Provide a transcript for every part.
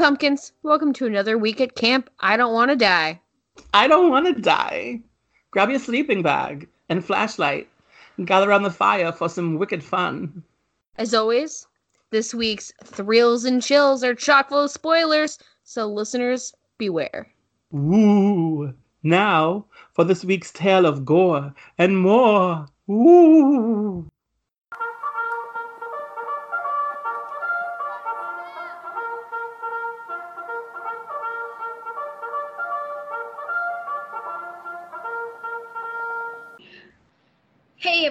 Pumpkins. Welcome to another week at camp. I don't want to die. I don't want to die. Grab your sleeping bag and flashlight and gather around the fire for some wicked fun. As always, this week's thrills and chills are chock full of spoilers, so listeners, beware. Woo! Now for this week's tale of gore and more. Woo!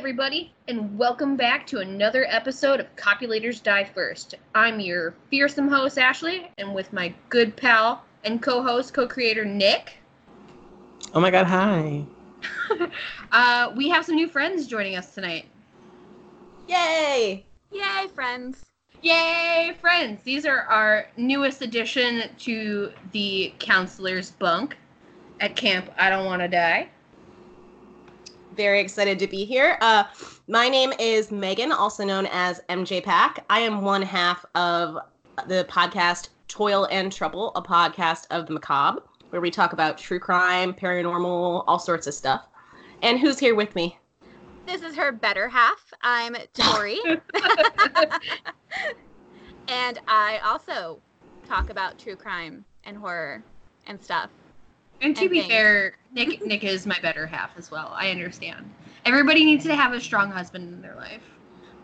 Everybody, and welcome back to another episode of Copulators Die First. I'm your fearsome host, Ashley, and with my good pal and co host, co creator, Nick. Oh my god, hi. uh, we have some new friends joining us tonight. Yay! Yay, friends. Yay, friends! These are our newest addition to the counselor's bunk at Camp I Don't Want to Die. Very excited to be here. Uh, my name is Megan, also known as MJ Pack. I am one half of the podcast Toil and Trouble, a podcast of the macabre, where we talk about true crime, paranormal, all sorts of stuff. And who's here with me? This is her better half. I'm Tori. and I also talk about true crime and horror and stuff. And to And be things. fair, Nick Nick is my better half as well. I understand. Everybody needs to have a strong husband in their life.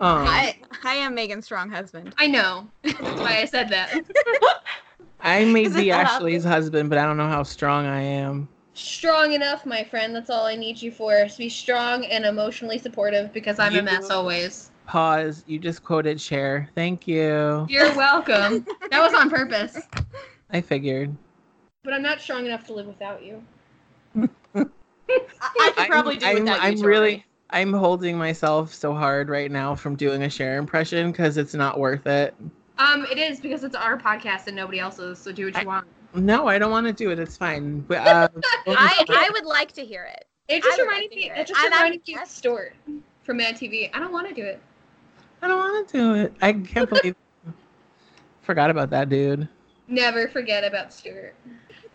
Oh, I, I am Megan's strong husband. I know. That's why I said that. I may be not Ashley's husband, but I don't know how strong I am. strong enough, my friend. That's all I need you for. Is to be strong and emotionally supportive because I'm You- a mess always. Pause. You just quoted Cher. Thank you. You're welcome. that was on purpose. I figured. But I'm not strong enough to live without you. I, I could probably do I'm, without I'm you, Tori. really. I'm holding myself so hard right now from doing a Cher impression because it's not worth it. Um, it is because it's our podcast and nobody else's. So do what you I- want. No, I don't want to do it. It's fine. But uh, I, I would like to hear it. It just I reminded like me. It it. just I'm reminded me of. Stuart from Mad TV. I don't want to do it. I don't want to do it. I can't believe. Forgot about that dude. Never forget about Stuart.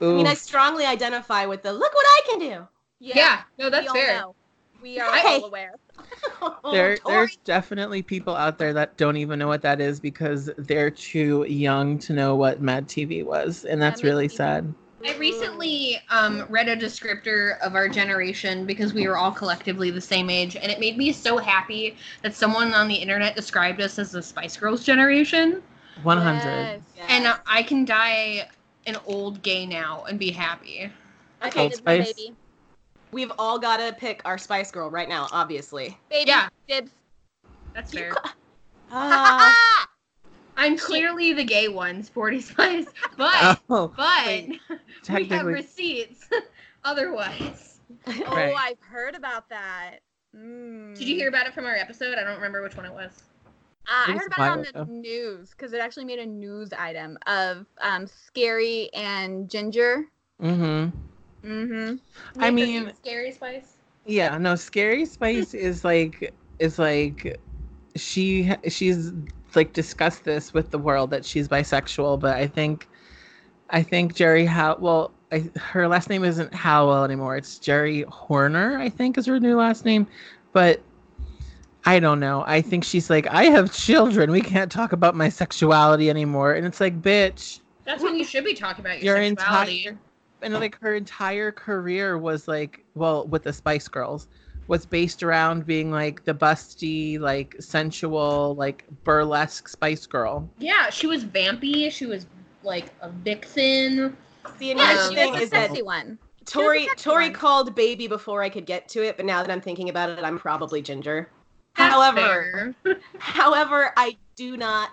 I mean, I strongly identify with the look what I can do. Yeah, yeah no, that's we all fair. know. We are Hey. all aware. there, there's definitely people out there that don't even know what that is because they're too young to know what Mad TV was, and that's That really me- sad. I recently um, read a descriptor of our generation because we were all collectively the same age, and it made me so happy that someone on the internet described us as the Spice Girls generation. 100. Yes. And I can die an old gay now and be happy. Okay, Old Spice. baby. we've all got to pick our Spice Girl right now, obviously. Baby. Yeah. Dibs. That's fair. ca- Ah, I'm clearly the gay one, Sporty Spice, but Oh, but we have technically, receipts otherwise. oh, Right. I've heard about that. Mm. Did you hear about it from our episode? I don't remember which one it was. Uh, I heard about it on the ago. news because it actually made a news item of um, Scary and Ginger. mm-hmm. Mm-hmm. I mean- Scary Spice. Yeah, no, Scary Spice is like is like she she's like discussed this with the world that she's bisexual, but I think I think Geri Halliwell I, her last name isn't Halliwell anymore. It's Geri Horner, I think is her new last name, but I don't know. I think she's like I have children. We can't talk about my sexuality anymore. And it's like, bitch, That's when you should be talking about your, your sexuality. entire and like her entire career was like well with the spice girls was based around being like the busty like sensual like burlesque spice girl Yeah, she was vampy. She was like a vixen. See, and Yeah, here's she was the is that sexy one. Tori Tori one. called baby before I could get to it, but now that I'm thinking about it, I'm probably Ginger. That's However. However, I do not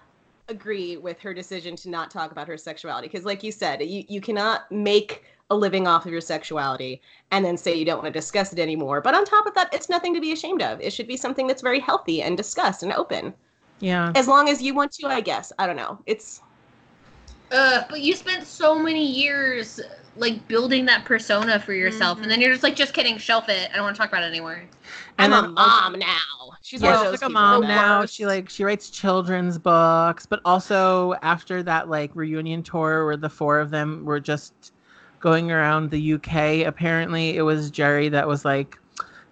agree with her decision to not talk about her sexuality because, like you said, you, you cannot make a living off of your sexuality and then say you don't want to discuss it anymore. But on top of that, it's nothing to be ashamed of. It should be something that's very healthy and discussed and open. yeah As long as you want to, I guess. I don't know. It's Uh, but you spent so many years like building that persona for yourself, and then you're just like, just kidding, shelf it. I don't want to talk about it anymore. I'm a then mom now. She's Yeah, she's like a mom The now. worst. She like she writes children's books, but also after that like reunion tour where the four of them were just going around the UK, apparently it was Geri that was like,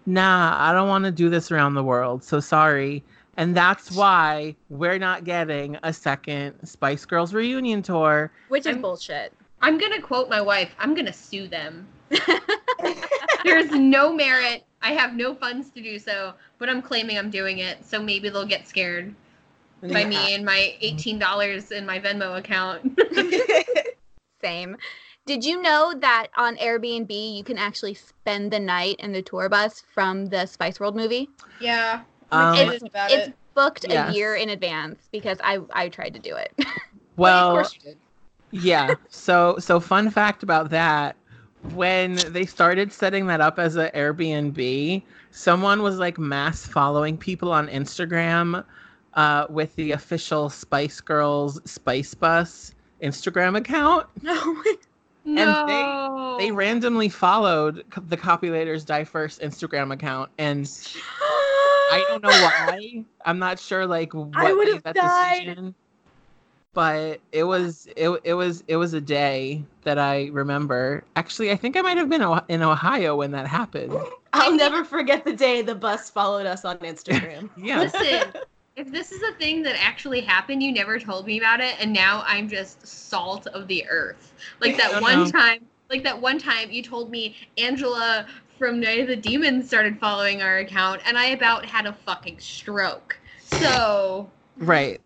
"Nah, I don't want to do this around the world. So sorry." And that's why we're not getting a second Spice Girls reunion tour. Which is I'm- bullshit. I'm gonna quote my wife. I'm gonna sue them. There's no merit. I have no funds to do so, but I'm claiming I'm doing it, so maybe they'll get scared by me and my $18 in my Venmo account. Same. Did you know that on Airbnb you can actually spend the night in the tour bus from the Spice World movie? yeah. Um, I'm excited about It's it. booked Yes. a year in advance because I I tried to do it. Well, of course did. yeah. So so fun fact about that. When they started setting that up as an Airbnb, someone was like mass following people on Instagram uh, with the official Spice Girls Spice Bus Instagram account. no. No. They randomly followed the Copulators Die First Instagram account, and I don't know why. I'm not sure like what I made that died. decision. But it was it, it was it was a day that I remember. Actually, I think I might have been in Ohio when that happened. I'll never forget the day the bus followed us on Instagram. Yeah. Listen, if this is a thing that actually happened, you never told me about it, and now I'm just salt of the earth. Like that one know. time, like that one time you told me Angela from Night of the Demons started following our account, and I about had a fucking stroke. So Right.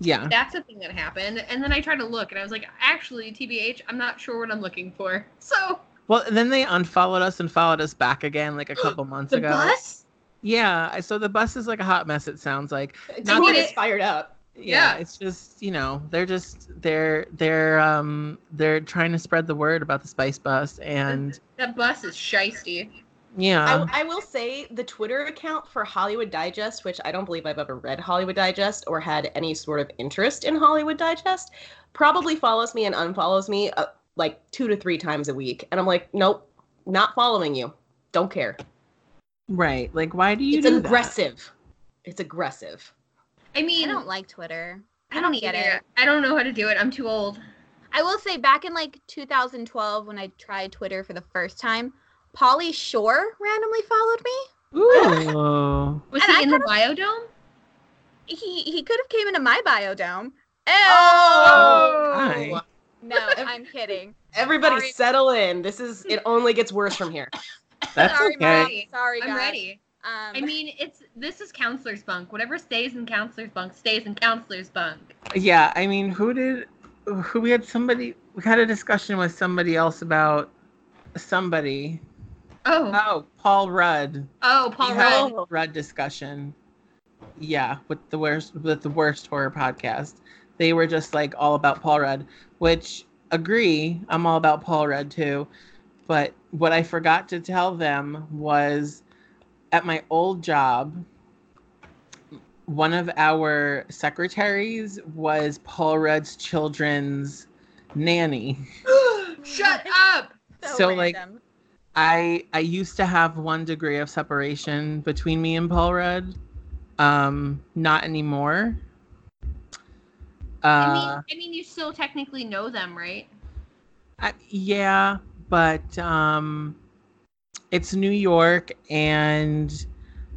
Yeah. that's a thing that happened. And then I tried to look, and I was like, actually, TBH, I'm not sure what I'm looking for. So Well, then they unfollowed us and followed us back again like a couple months the ago. bus. Yeah. So the bus is like a hot mess. It sounds like. It's Not not that it's fired up. Yeah, Yeah. it's just you know they're just they're they're um they're trying to spread the word about the spice bus and That bus is shisty. yeah I, I will say the Twitter account for Hollywood Digest, which I don't believe I've ever read Hollywood Digest or had any sort of interest in Hollywood Digest, probably follows me and unfollows me uh, like two to three times a week. And I'm like, nope, not following you. Don't care. right like why do you it's do that? aggressive. It's aggressive. I mean, I don't like Twitter. I don't get either. it. I don't know how to do it. I'm too old. I will say back in like 2012 when I tried Twitter for the first time, Pauly Shore randomly followed me. Ooh. Was And he I in the biodome? He he could have came into my biodome. Oh! Hi. No, I'm kidding. Everybody Sorry. settle in. This is it only gets worse from here. That's Sorry, okay. Mom. Sorry, I'm ready. Um, I mean, it's this is counselor's bunk. Whatever stays in counselor's bunk stays in counselor's bunk. Yeah, I mean, who did who we had somebody we had a discussion with somebody else about somebody. Oh, Oh, Paul Rudd. oh, Paul We had Rudd. a Rudd discussion. Yeah, with the worst with the worst horror podcast. They were just like all about Paul Rudd, which agree, I'm all about Paul Rudd too. But what I forgot to tell them was at my old job, one of our secretaries was Paul Rudd's children's nanny. Shut up. so, like. I I used to have one degree of separation between me and Paul Rudd. Um, not anymore. I Uh, mean, I mean, you still technically know them, right? I, yeah, but um, it's New York, and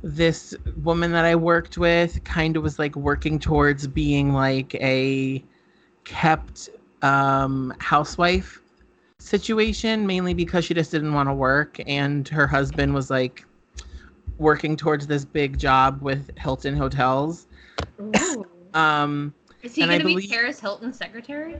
this woman that I worked with kind of was like working towards being like a kept um, housewife situation, mainly because she just didn't want to work, and her husband was like working towards this big job with Hilton Hotels. Um, Is he going to be Paris Hilton's secretary?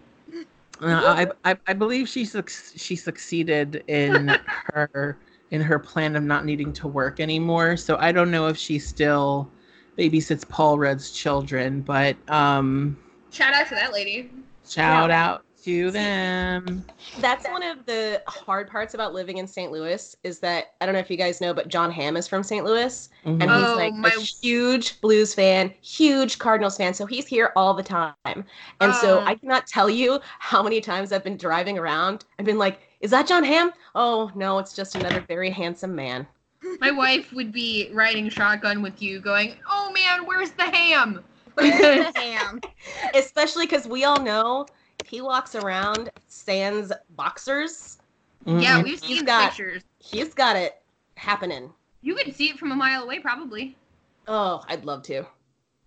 Uh, I, I I believe she suc she succeeded in her in her plan of not needing to work anymore. So I don't know if she still babysits Paul Rudd's children, but um, Shout out to that lady. shout Yeah. out to them. That's one of the hard parts about living in St. Louis is that I don't know if you guys know, but John Hamm is from St. Louis, and Mhm. he's Oh, like my- a huge Blues fan, huge Cardinals fan. So he's here all the time, and so Oh. I cannot tell you how many times I've been driving around and been like, "Is that John Hamm? Oh no, it's just another very handsome man." My wife would be riding shotgun with you, going, "Oh man, where's the ham?" Where's the ham? Especially because we all know he walks around sans boxers. Yeah, Mhm. we've He's seen got- pictures. He's got it happening. You could see it from a mile away, probably. Oh, I'd love to.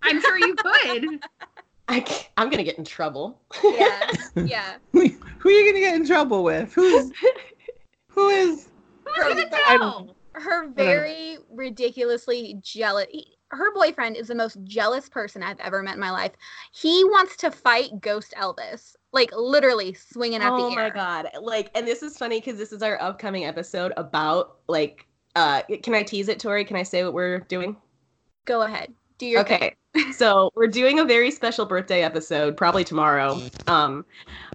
I'm sure you could. I ca- I'm gonna get in trouble. Yeah, yeah. Who who are you gonna get in trouble with? Who's who is? Who's gonna I don't- Her very ridiculously jealous. he- Her boyfriend is the most jealous person I've ever met in my life. He wants to fight Ghost Elvis, like literally swinging at oh the air. Oh my god! Like, and this is funny because this is our upcoming episode about like. Uh, can I tease it, Tori? Can I say what we're doing? Go ahead, do your thing. So we're doing a very special birthday episode, probably tomorrow, um,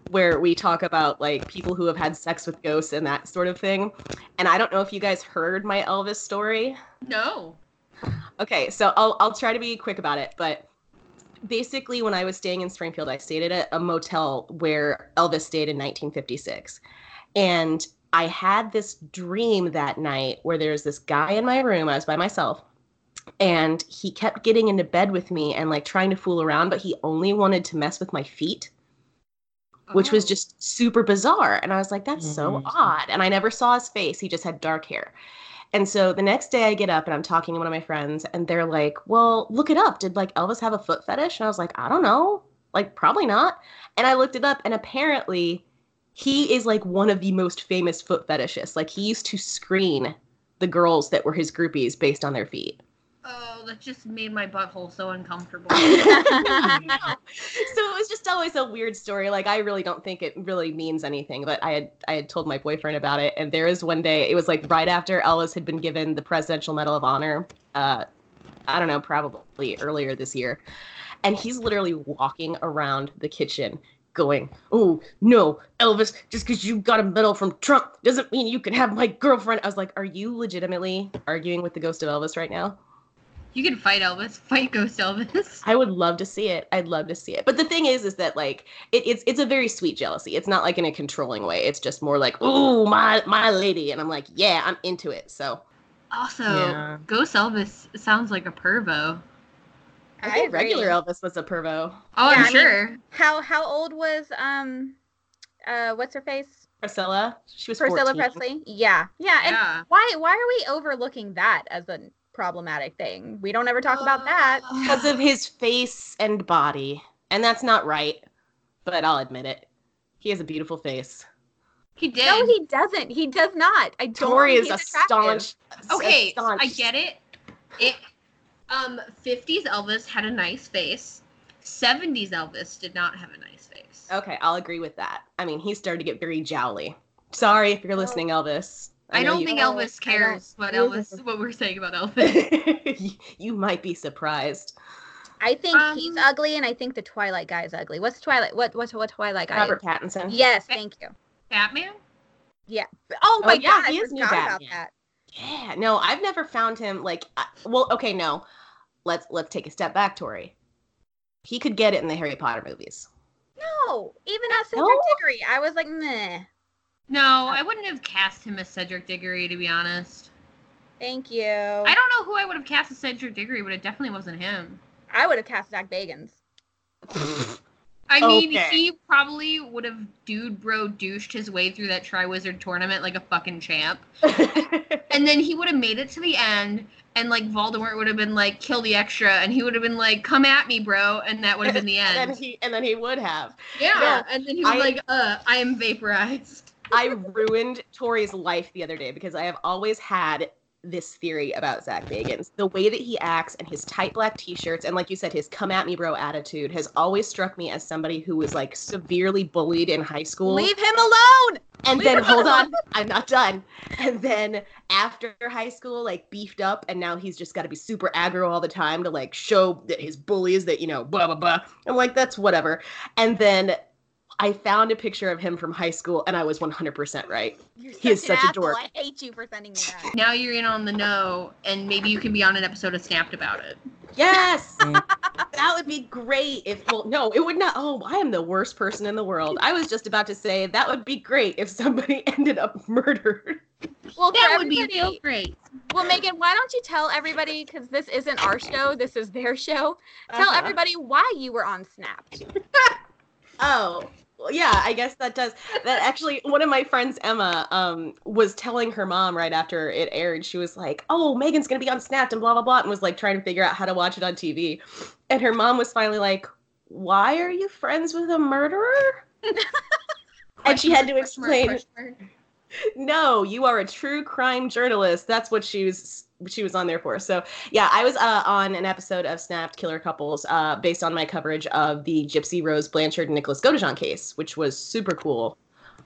where we talk about like people who have had sex with ghosts and that sort of thing. And I don't know if you guys heard my Elvis story. No. Okay, so I'll I'll try to be quick about it, but basically when I was staying in Springfield, I stayed at a motel where Elvis stayed in 1956. And I had this dream that night where there's this guy in my room, I was by myself, and he kept getting into bed with me and like trying to fool around, but he only wanted to mess with my feet which was Oh. just super bizarre. And I was like, that's so Mhm. odd. And I never saw his face. He just had dark hair. And so the next day I get up and I'm talking to one of my friends and they're like, well, look it up. Did like Elvis have a foot fetish? And I was like, I don't know. Like, probably not. And I looked it up and apparently he is like one of the most famous foot fetishists. Like, he used to screen the girls that were his groupies based on their feet. Oh, that just made my butthole so uncomfortable. so it was just always a weird story. Like I really don't think it really means anything, but I had I had told my boyfriend about it, and there is one day it was like right after Elvis had been given the Presidential Medal of Honor. Uh, I don't know, probably earlier this year, and he's literally walking around the kitchen. Going, oh no, Elvis! Just because you got a medal from Trump doesn't mean you can have my girlfriend. I was like, are you legitimately arguing with the ghost of Elvis right now? You can fight Elvis. Fight Ghost Elvis. I would love to see it. I'd love to see it. But the thing is, is that like it, it's it's a very sweet jealousy. It's not like in a controlling way. It's just more like, ooh, my my lady, and I'm like, yeah, I'm into it. So Also, Yeah. Ghost Elvis sounds like a pervo. I, I think agree. regular Elvis was a pervo. Oh, Yeah, I'm I mean- sure. How how old was um uh what's her face? Priscilla, she was Priscilla 14. Presley? Yeah. Yeah. And yeah. why why are we overlooking that as a problematic thing? We don't ever talk about that. because of his face and body, and that's not right. But I'll admit it. He has a beautiful face. He did. No, he doesn't. He does not. I don't Tori think is a attractive. staunch. okay, a staunch- I get it. It um 50s Elvis had a nice face. 70s Elvis did not have a nice face. Okay, I'll agree with that. I mean, he started to get very jowly. Sorry if you're Well, listening, Elvis. I, know don't think Oh, Elvis cares what Elvis what we're saying about Elvis. you, you might be surprised. I think he's Um, ugly, and I think the Twilight guy is ugly. What's Twilight? What what what Twilight guy? Robert Pattinson. Yes, thank you. Batman? Yeah. Oh my yeah, god, he I is new forgot about Batman. that. Yeah, no, I've never found him like. I- Well, okay, no. Let's let's take a step back, Tori. He could get it in the Harry Potter movies. No, even as Cedric No? Diggory, I was like, meh. No, I wouldn't have cast him as Cedric Diggory to be honest. Thank you. I don't know who I would have cast as Cedric Diggory, but it definitely wasn't him. I would have cast Zach Bagans. I mean, Okay. he probably would have dude bro douched his way through that Triwizard tournament like a fucking champ. And then he would have made it to the end, and like Voldemort would have been like, kill the extra, and he would have been like, come at me, bro, and that would have been the and end. then he and then he would have. yeah, No, and then he was I- like, uh, I am vaporized. I ruined Tori's life the other day because I have always had this theory about Zach Bagans. The way that he acts and his tight black t-shirts and like you said, his come at me bro attitude has always struck me as somebody who was like severely bullied in high school. Leave him alone. and leave then hold alone. on, I'm not done. And then after high school, like beefed up, and now he's just got to be super aggro all the time to like show that his bullies that you know blah blah blah. I'm like that's whatever. And then I found a picture of him from high school and I was 100% right. You're He is such, such a an asshole. dork. I hate you for sending me that. Now you're in on the know, and maybe you can be on an episode of Snapped about it. Yes. Mm. that would be great if well no, it would not. Oh, I am the worst person in the world. I was just about to say that would be great if somebody ended up murdered. Well, That would be everybody- great. Well, Megan, why don't you tell everybody because this isn't our show, this is their show. Tell Uh-huh. everybody why you were on Snapped. Oh, well, yeah, I guess that does. That actually, one of my friends, Emma, um, was telling her mom right after it aired. She was like, "Oh, Megan's gonna be on Snapped and blah blah blah," and was like trying to figure out how to watch it on TV. And her mom was finally like, "Why are you friends with a murderer?" and she had to explain, "No, you are a true crime journalist." That's what she was she was on there for. So yeah, I was uh, on an episode of Snapped Killer Couples uh, based on my coverage of the Gypsy Rose Blanchard and Nicholas Godejohn case, which was super cool.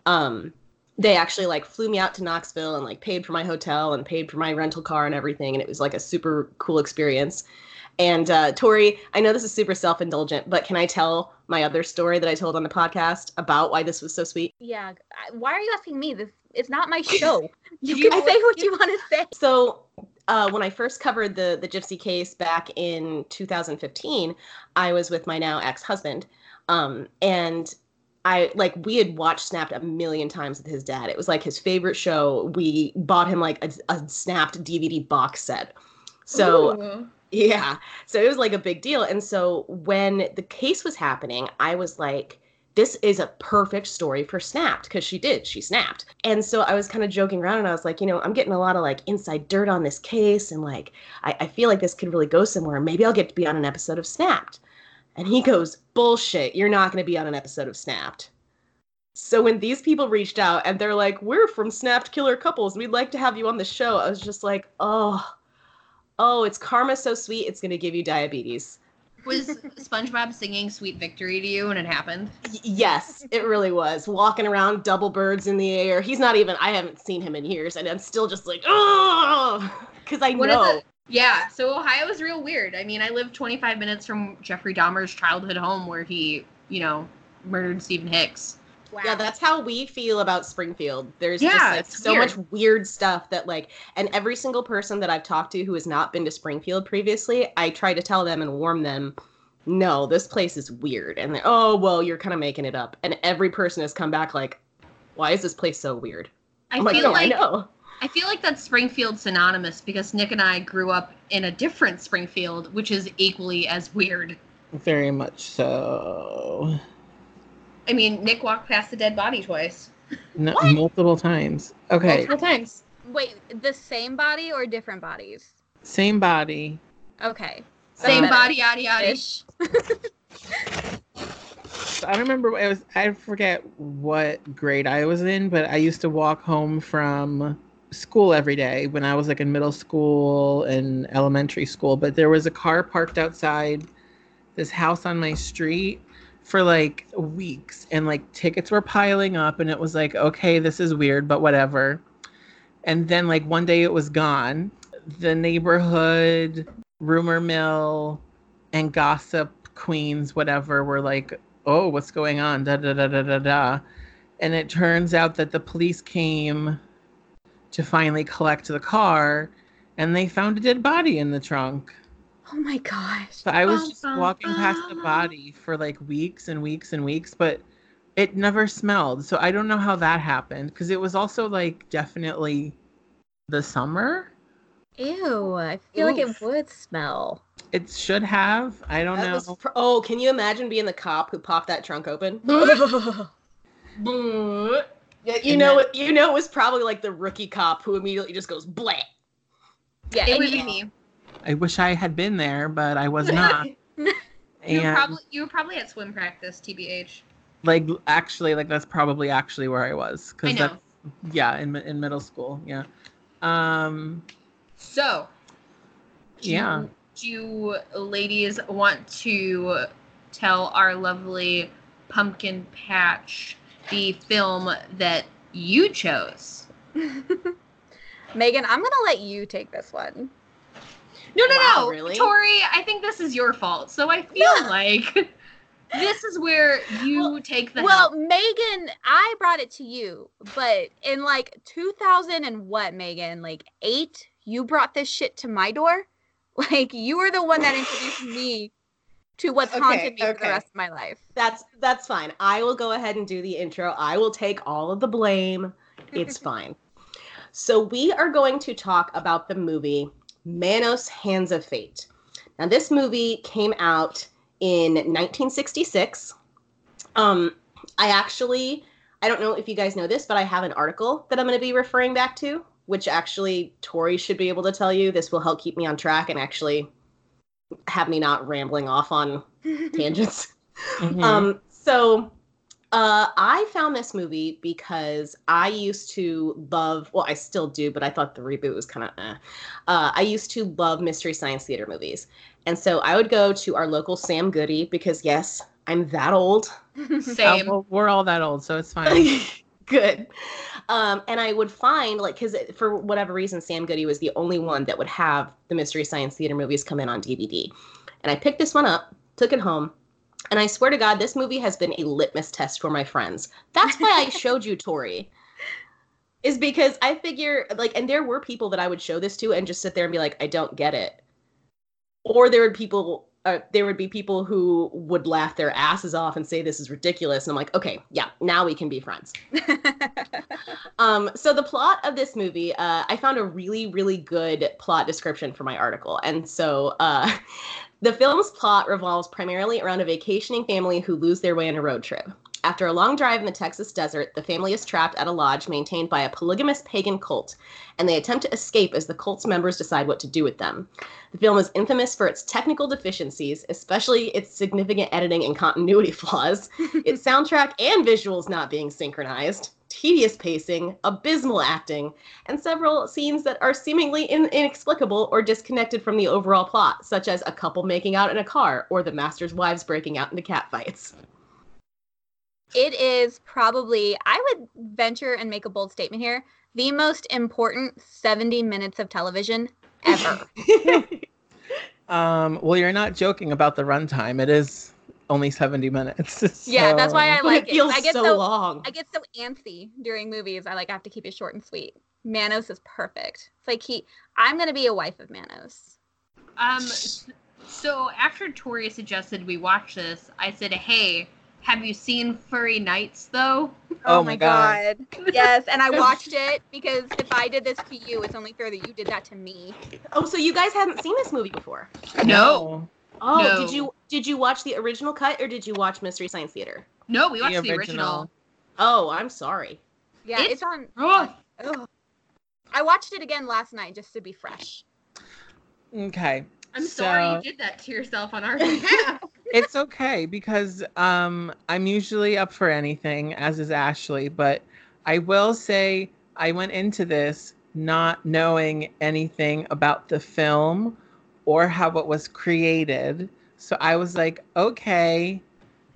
Um, they actually like flew me out to Knoxville and like paid for my hotel and paid for my rental car and everything, and it was like a super cool experience. And uh, Tori, I know this is super self-indulgent, but can I tell my other story that I told on the podcast about why this was so sweet? Yeah. Why are you asking me? This it's not my show. You You- can say what you want to say. So uh, when I first covered the the Gypsy case back in 2015, I was with my now ex husband, um, and I like we had watched Snapped a million times with his dad. It was like his favorite show. We bought him like a, a Snapped DVD box set. So Ooh. yeah. So it was like a big deal. And so when the case was happening, I was like, this is a perfect story for Snapped because she did. She snapped. And so I was kind of joking around and I was like, you know, I'm getting a lot of like inside dirt on this case. And like, I, I feel like this could really go somewhere. Maybe I'll get to be on an episode of Snapped. And he goes, bullshit. You're not going to be on an episode of Snapped. So when these people reached out and they're like, we're from Snapped Killer Couples, we'd like to have you on the show, I was just like, oh, oh, it's karma so sweet, it's gonna give you diabetes. Was SpongeBob singing "Sweet Victory" to you when it happened? Y- yes, it really was. Walking around, double birds in the air. He's not even. I haven't seen him in years, and I'm still just like, oh, because I One know. Yeah, so Ohio is real weird. I mean, I live 25 minutes from Jeffrey Dahmer's childhood home where he, you know, murdered Stephen Hicks. Wow. Yeah, that's how we feel about Springfield. There's Yeah, just like so weird. much weird stuff that like and every single person that I've talked to who has not been to Springfield previously, I try to tell them and warn them, no, this place is weird. And they oh well, you're kind of making it up. And every person has come back like, why is this place so weird? I I'm like, feel no, like I know. I feel like that's Springfield synonymous because Nick and I grew up in a different Springfield, which is equally as weird. Very much so. I mean, Nick walked past the dead body twice. No, What? multiple times. Okay, Multiple times. Wait, the same body or different bodies? same body. Okay. Same better. body, yada yada. Ish. So I don't remember. I was. I forget what grade I was in, but I used to walk home from school every day when I was like in middle school and elementary school. But there was a car parked outside this house on my street for like weeks, and like tickets were piling up, and it was like, okay, this is weird, but whatever. And then like one day it was gone. The neighborhood rumor mill and gossip queens, whatever, were like, oh, what's going on? Da da da da da da. And it turns out that the police came to finally collect the car and they found a dead body in the trunk. Oh my gosh. So I was Bum, just bum, walking past the body for like weeks and weeks and weeks, but it never smelled. So I don't know how that happened because it was also like definitely the summer. Ew. I feel like it would smell. It should have. I don't That know. pr- oh, can you imagine being the cop who popped that trunk open? Yeah, you And know, that- it, you know, it was probably like the rookie cop who immediately just goes blah. yeah. It would be me. I wish I had been there, but I was not. You were and probably you were probably at swim practice, tbh. like actually, like that's probably actually where I was. I know. that's yeah, in in middle school. Yeah. Um. So, do Yeah. you, do you ladies want to tell our lovely pumpkin patch the film that you chose? Megan, I'm gonna let you take this one. No, no, Wow, no, really? Tori. I think this is your fault. So I feel like this is where you take the well, help. Megan, I brought it to you, but in like 2000 and what, Megan? Like eight, you brought this shit to my door. Like you were the one that introduced me to what's Okay, haunted me for the rest of my life. That's that's fine. I will go ahead and do the intro. I will take all of the blame. It's fine. So we are going to talk about the movie Manos Hands of Fate. Now this movie came out in 1966. Um I actually I don't know if you guys know this, but I have an article that I'm going to be referring back to, which actually Tori should be able to tell you. This will help keep me on track and actually have me not rambling off on tangents. Mhm. Um, so uh, I found this movie because I used to love, well, I still do, but I thought the reboot was kind of, eh. uh, I used to love Mystery Science Theater movies. And so I would go to our local Sam Goody because, yes, I'm that old. Oh, Same. well, we're all that old, so it's fine. Good. Um, and I would find, like, because for whatever reason, Sam Goody was the only one that would have the Mystery Science Theater movies come in on DVD. And I picked this one up, took it home, and I swear to God, this movie has been a litmus test for my friends. That's why I showed you Tori. Is because I figure, like, and there were people that I would show this to and just sit there and be like, I don't get it. Or there would people, uh, there would be people who would laugh their asses off and say this is ridiculous. And I'm like, okay, yeah, now we can be friends. Um, so the plot of this movie, uh, I found a really, really good plot description for my article, and so uh, the film's plot revolves primarily around a vacationing family who lose their way on a road trip. After a long drive in the Texas desert, the family is trapped at a lodge maintained by a polygamous pagan cult, and they attempt to escape as the cult's members decide what to do with them. The film is infamous for its technical deficiencies, especially its significant editing and continuity flaws, its soundtrack and visuals not being synchronized, tedious pacing, abysmal acting, and several scenes that are seemingly in- inexplicable or disconnected from the overall plot, such as a couple making out in a car or the master's wives breaking out into catfights. it is probably, I would venture and make a bold statement here, the most important 70 minutes of television ever. Um, well, you're not joking about the runtime. It is only 70 minutes. yeah, that's why I like it it. feels I get so, so long. I get so antsy during movies. I like have to keep it short and sweet. Manos is perfect. It's like he. I'm gonna be a wife of Manos. Um, so after Tori suggested we watch this, I said, "Hey, have you seen Furry Nights though?" Oh my God. yes, and I watched it because if I did this to you, it's only fair that you did that to me. Oh, so you guys haven't seen this movie before? No, Oh, No. did you did you watch the original cut or did you watch Mystery Science Theater? no, we watched The the original. Oh, I'm sorry. Yeah, It's- it's, on. Oh, Ugh. I watched it again last night just to be fresh. Okay. I'm sorry you did that to yourself on our behalf. it's okay because um I'm usually up for anything, as is Ashley, but I will say I went into this not knowing anything about the film or how it was created. So I was like, okay,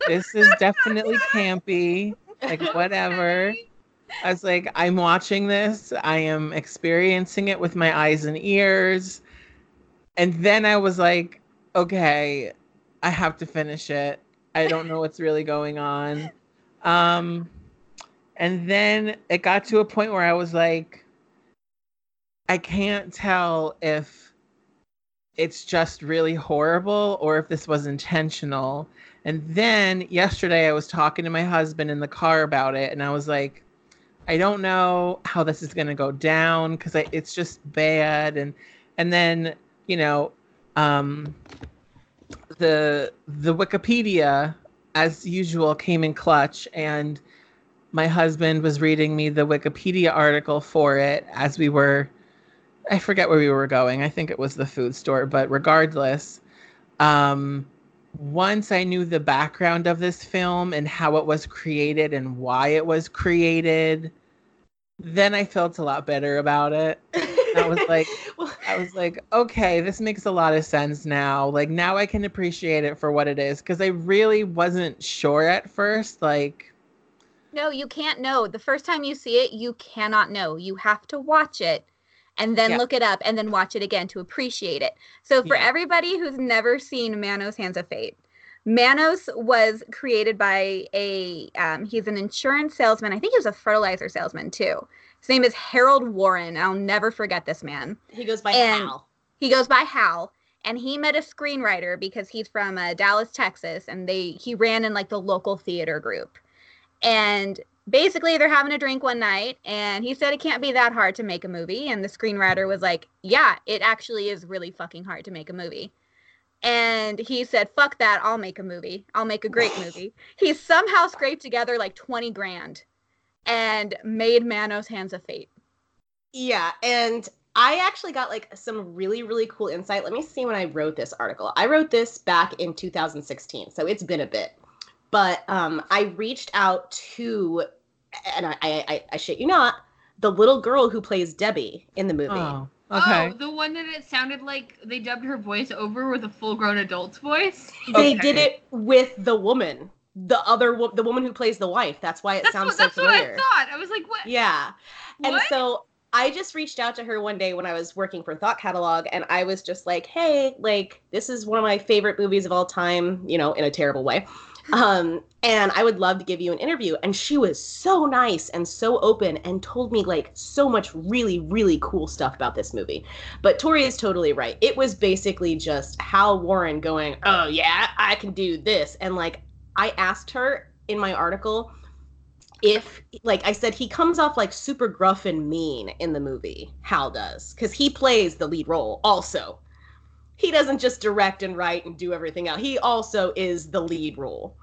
this is definitely campy. Like whatever. I was like, I'm watching this. I am experiencing it with my eyes and ears. And then I was like, okay, I have to finish it. I don't know what's really going on. Um, and then it got to a point where I was like, I can't tell if it's just really horrible or if this was intentional. And then yesterday I was talking to my husband in the car about it, and I was like, I don't know how this is going to go down because it's just bad. And and then you know, um, the the Wikipedia, as usual, came in clutch, and my husband was reading me the Wikipedia article for it as we were. I forget where we were going. I think it was the food store, but regardless, um, once I knew the background of this film and how it was created and why it was created, then I felt a lot better about it. I was like, Well, I was like, okay, this makes a lot of sense now. Like now I can appreciate it for what it is because I really wasn't sure at first. Like, No, you can't know. The first time you see it, you cannot know. You have to watch it and then Yeah. look it up and then watch it again to appreciate it. So for Yeah. everybody who's never seen Manos Hands of Fate, Manos was created by a um, he's an insurance salesman. I think he was a fertilizer salesman too. His name is Harold Warren. I'll never forget this man. He goes by And- Hal. He goes by Hal, and he met a screenwriter because he's from uh, Dallas, Texas, and they he ran in like the local theater group. And basically, they're having a drink one night, and he said it can't be that hard to make a movie. And the screenwriter was like, "Yeah, it actually is really fucking hard to make a movie." And he said, "Fuck that! I'll make a movie. I'll make a great movie." He somehow scraped together like twenty grand, and made Manos Hands of Fate. Yeah, and I actually got like some really really cool insight. Let me see when I wrote this article. I wrote this back in 2016, so it's been a bit. But um, I reached out to, and I, I, I, I shit you not, the little girl who plays Debbie in the movie. Oh, oh okay. Oh, the one that it sounded like they dubbed her voice over with a full-grown adult's voice. They Okay. did it with the woman, the other wo- the woman who plays the wife. That's why it That's sounds what, so that's what I thought. I was like, what? Yeah. And What? so I just reached out to her one day when I was working for Thought Catalog, and I was just like, hey, like, this is one of my favorite movies of all time, you know, in a terrible way. Um, and I would love to give you an interview. And she was so nice and so open and told me like so much really, really cool stuff about this movie. But Tori is totally right. It was basically just Hal Warren going, oh, yeah, I can do this. And like, I asked her in my article if like I said, he comes off like super gruff and mean in the movie. Hal does because he plays the lead role also. He doesn't just direct and write and do everything out. He also is the lead role.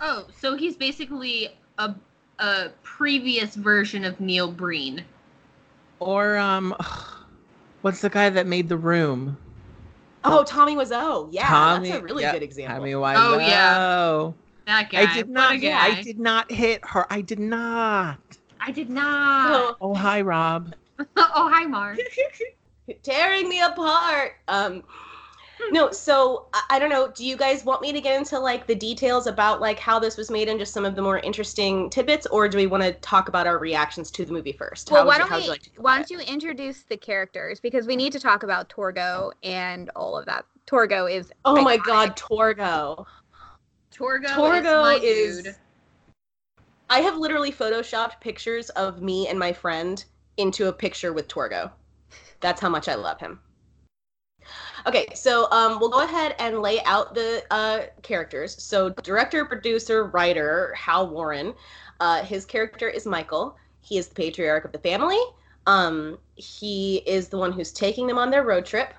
Oh, so he's basically a a previous version of Neil Breen. Or um, what's the guy that made the room? Oh, Tommy Wiseau. Yeah, Tommy- that's a really yep, good example. Tommy Wiseau. Oh, yeah. That guy. I did What not. a I guy. did not hit her. I did not. I did not. So, Oh hi, Rob. oh, hi, Mark. tearing me apart. Um, no, so I, I don't know. Do you guys want me to get into like the details about like how this was made and just some of the more interesting tidbits, or do we want to talk about our reactions to the movie first? Well, How why don't how would we? you like to why don't you introduce the characters because we need to talk about Torgo and all of that. Torgo is. Oh my. God, Torgo! Torgo, Torgo is my is. dude. I have literally photoshopped pictures of me and my friend into a picture with Torgo. That's how much I love him. Okay, so um, we'll go ahead and lay out the uh, characters. So, director, producer, writer, Hal Warren. Uh, his character is Michael. He is the patriarch of the family. Um, he is the one who's taking them on their road trip.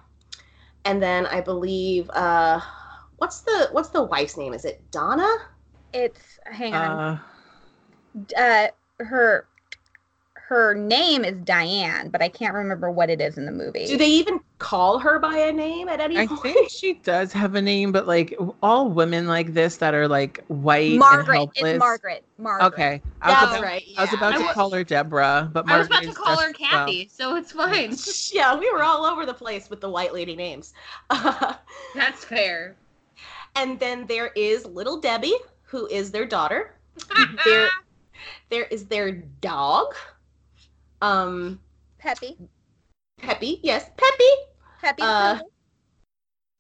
And then I believe, uh, what's the what's the wife's name? Is it Donna? It's hang on. Uh, Uh, her her name is Diane, but I can't remember what it is in the movie. Do they even call her by a name at any I point? I think she does have a name, but like all women like this that are like white and Margaret. helpless. It's Margaret. Margaret. Okay, I was That's about, right. I was about I to wa- call her Deborah, but Margaret I was Margaret about to is call her just- well, Kathy, so it's fine. yeah, we were all over the place with the white lady names. That's fair. and then there is little Debbie, who is their daughter. There, there is their dog, um, Peppy. Peppy. Yes, Peppy. Peppy. Uh.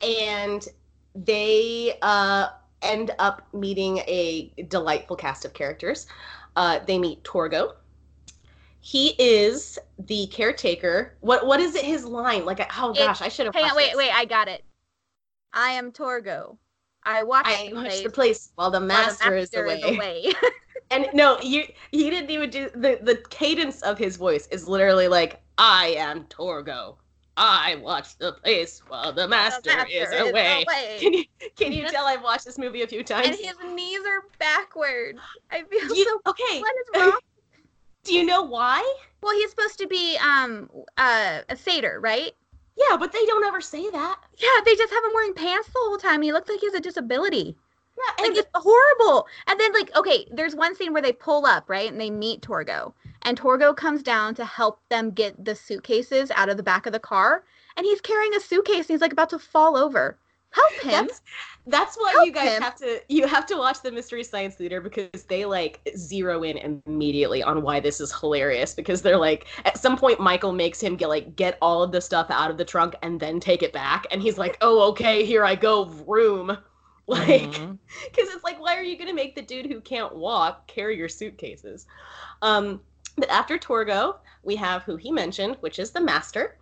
And they uh, end up meeting a delightful cast of characters. Uh, they meet Torgo. He is the caretaker. What what is it? His line? Like, oh It- gosh, I should have. Hang on. Wait. this. Wait. I got it. I am Torgo. I watch I the watch place the place while the while master, is away. away. And no, you he didn't even do the the cadence of his voice is literally like, I am Torgo. I watch the place while the master, The is master away. Can you can you tell I've watched this movie a few times? and his knees are backward. I feel You- so. okay, What is wrong? do you know why? Well, he's supposed to be um uh, a satyr, right? Yeah, but they don't ever say that. Yeah, they just have him wearing pants the whole time. He looks like he has a disability. Yeah, Like it's horrible. And then like okay, there's one scene where they pull up, right? And they meet Torgo. And Torgo comes down to help them get the suitcases out of the back of the car. And he's carrying a suitcase and he's like about to fall over. Help him. that's that's why Help you guys him. have to you have to watch the Mystery Science Theater because they like zero in immediately on why this is hilarious because they're like at some point Michael makes him get like get all of the stuff out of the trunk and then take it back and he's like oh okay here I go vroom Like, because it's like, why are you going to make the dude who can't walk carry your suitcases? Um, but after Torgo, we have who he mentioned, which is the Master.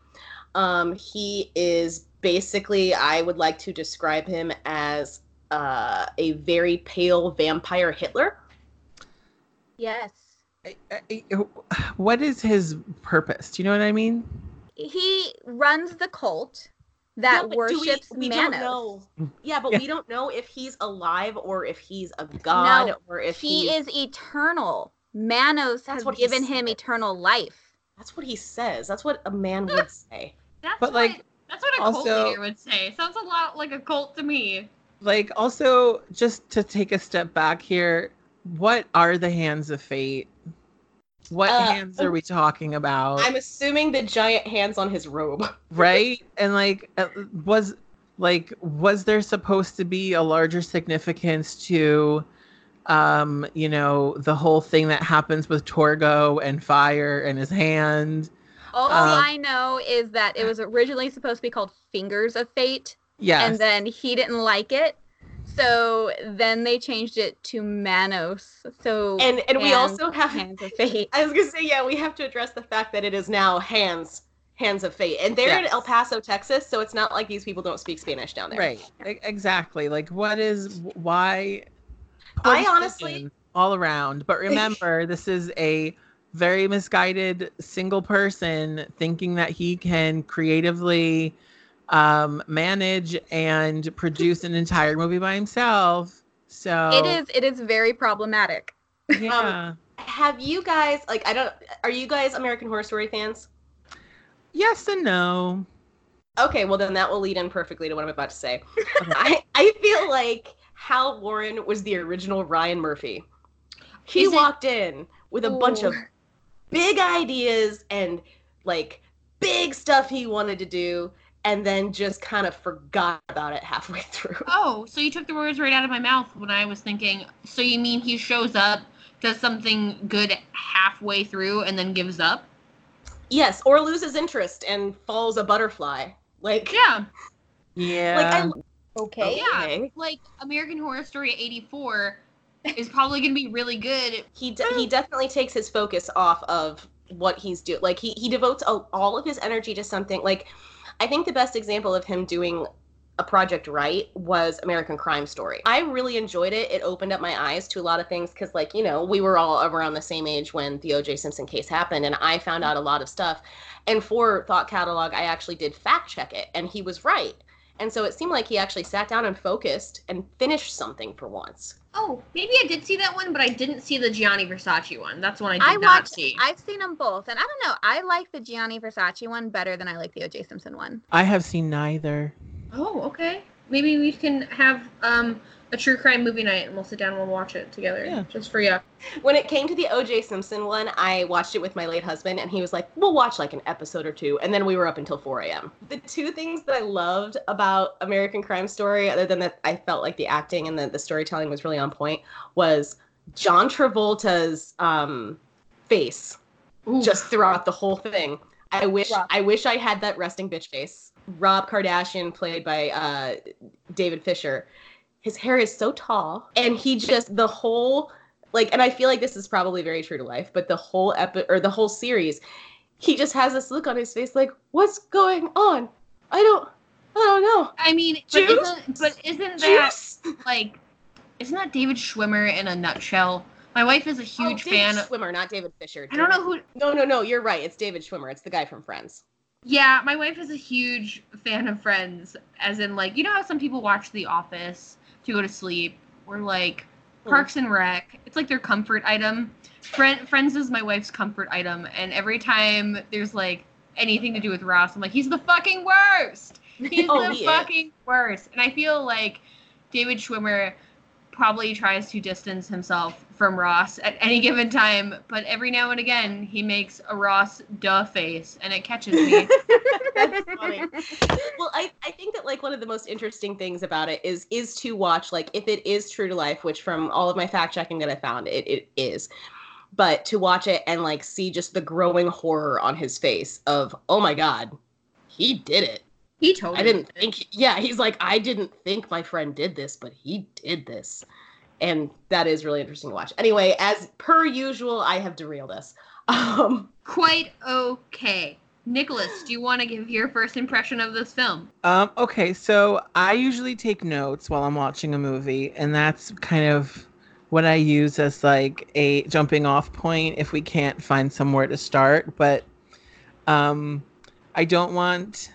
Um, he is basically, I would like to describe him as uh, a very pale vampire Hitler. Yes. I- I- what is his purpose? Do you know what I mean? He runs the cult that Yeah, but do we- worships we, Manos. don't know. Yeah, but Yeah. we don't know if he's alive or if he's a god No, or if he he's- is eternal. Manos That's has what he given him eternal life. That's what he says. That's what a man would say. That's But, what, like, that's what a also- cult leader would say. Sounds a lot like a cult to me. Like, also, just to take a step back here, what are the hands of fate? What Uh, hands are we talking about? I'm assuming the giant hands on his robe. right and like uh, was like was there supposed to be a larger significance to um you know the whole thing that happens with torgo and fire and his hand All Um, I know is that it was originally supposed to be called Fingers of Fate, yes and then he didn't like it. So then they changed it to Manos. So And and we also have Hands of Fate. I was gonna say, yeah, we have to address the fact that it is now hands hands of fate. And they're in El Paso, Texas, so it's not like these people don't speak Spanish down there. right exactly like what is why I poor honestly- all around but remember this is a very misguided single person thinking that he can creatively um manage and produce an entire movie by himself so It is it is very problematic. yeah Have you guys like I don't are you guys American Horror Story fans? yes and no Okay, well then that will lead in perfectly to what I'm about to say. I, I feel like Hal Warren was the original Ryan Murphy. He Is it- walked in with a bunch of big ideas and like big stuff he wanted to do and then just kind of forgot about it halfway through. Oh, so you took the words right out of my mouth when I was thinking. So you mean he shows up, does something good halfway through, and then gives up? Yes, or loses interest and falls a butterfly. Like Yeah. yeah like I Okay. Yeah. Like American Horror Story 84 is probably going to be really good. he de- he definitely takes his focus off of what he's doing. Like he he devotes a, all of his energy to something. Like I think the best example of him doing a project right was American Crime Story. I really enjoyed it. It opened up my eyes to a lot of things because, like, you know, we were all around the same age when the O.J. Simpson case happened, and I found out a lot of stuff. And for Thought Catalog, I actually did fact check it, and he was right. And so it seemed like he actually sat down and focused and finished something for once. Oh, maybe I did see that one, but I didn't see the Gianni Versace one. That's one I did I not watched. see. I've seen them both, and I don't know. I like the Gianni Versace one better than I like the O.J. Simpson one. i have seen neither Oh, okay. Maybe we can have um a true crime movie night and we'll sit down and we'll watch it together. Yeah. Just for you. when it came to the OJ Simpson one, I watched it with my late husband, and he was like, "We'll watch like an episode or two. and then we were up until 4 a.m. The two things that I loved about American Crime Story, other than that, I felt like the acting and the, the storytelling was really on point, was John Travolta's um, face Ooh. just throughout the whole thing. I wish Rob. I wish I had that resting bitch face. Rob Kardashian, played by uh, David Fisher, his hair is so tall, and he just the whole like, and I feel like this is probably very true to life, but the whole epi- or the whole series, he just has this look on his face like, what's going on? I don't, I don't know. I mean, but isn't, but isn't that Juice. like isn't that David Schwimmer in a nutshell? My wife is a oh, huge oh, fan. David Of, Schwimmer, not David Fisher. I don't know who. No, no, no. You're right. It's David Schwimmer. It's the guy from Friends. Yeah, my wife is a huge fan of Friends. As in, like, you know how some people watch The Office to go to sleep, or like. Parks and Rec. It's like their comfort item. Friend, Friends is my wife's comfort item, and every time there's like anything to do with Ross, I'm like, he's the fucking worst. He's Oh, the he is. fucking worst. And I feel like David Schwimmer probably tries to distance himself from Ross at any given time, but every now and again he makes a Ross duh face and it catches me. That's funny. well, I, I think that like one of the most interesting things about it is is to watch like if it is true to life, which from all of my fact checking that I found it it is. But to watch it and like see just the growing horror on his face of, oh my god, he did it. He totally. I didn't did. think. Yeah, he's like, I didn't think my friend did this, but he did this, and that is really interesting to watch. Anyway, as per usual, I have derailed us. Um, Quite okay. Nicholas, do you want to give your first impression of this film? Um, okay, so I usually take notes while I'm watching a movie, and that's kind of what I use as like a jumping off point if we can't find somewhere to start. But um, I don't want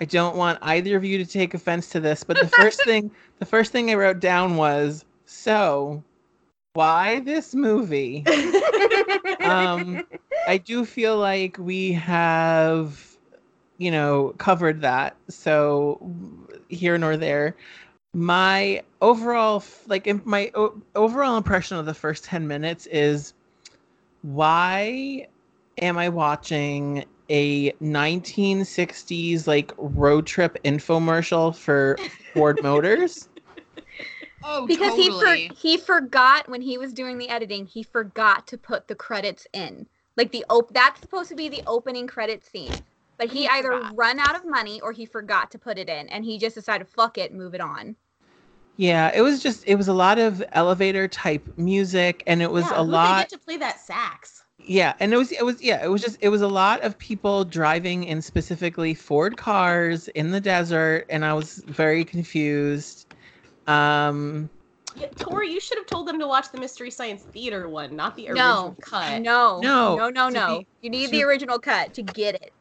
I don't want either of you to take offense to this. But the first thing the first thing I wrote down was so why this movie? um, I do feel like we have, you know, covered that. So here nor there. My overall, like, my o- overall impression of the first 10 minutes is why am I watching a 1960s, like, road trip infomercial for Ford Motors? Oh, because he for, he forgot when he was doing the editing, he forgot to put the credits in. Like the op that's supposed to be the opening credit scene. But he, He either forgot. run out of money or he forgot to put it in and he just decided fuck it, move it on. Yeah, it was just, it was a lot of elevator type music, and it was yeah, a who'd lot. They get to play that sax. Yeah, and it was it was yeah, it was just it was a lot of people driving in specifically Ford cars in the desert and I was very confused. Um Yeah, Tori, you should have told them to watch the Mystery Science Theater one, not the No. original cut. No. No, No, no, no. be- you need to- the original cut to get it.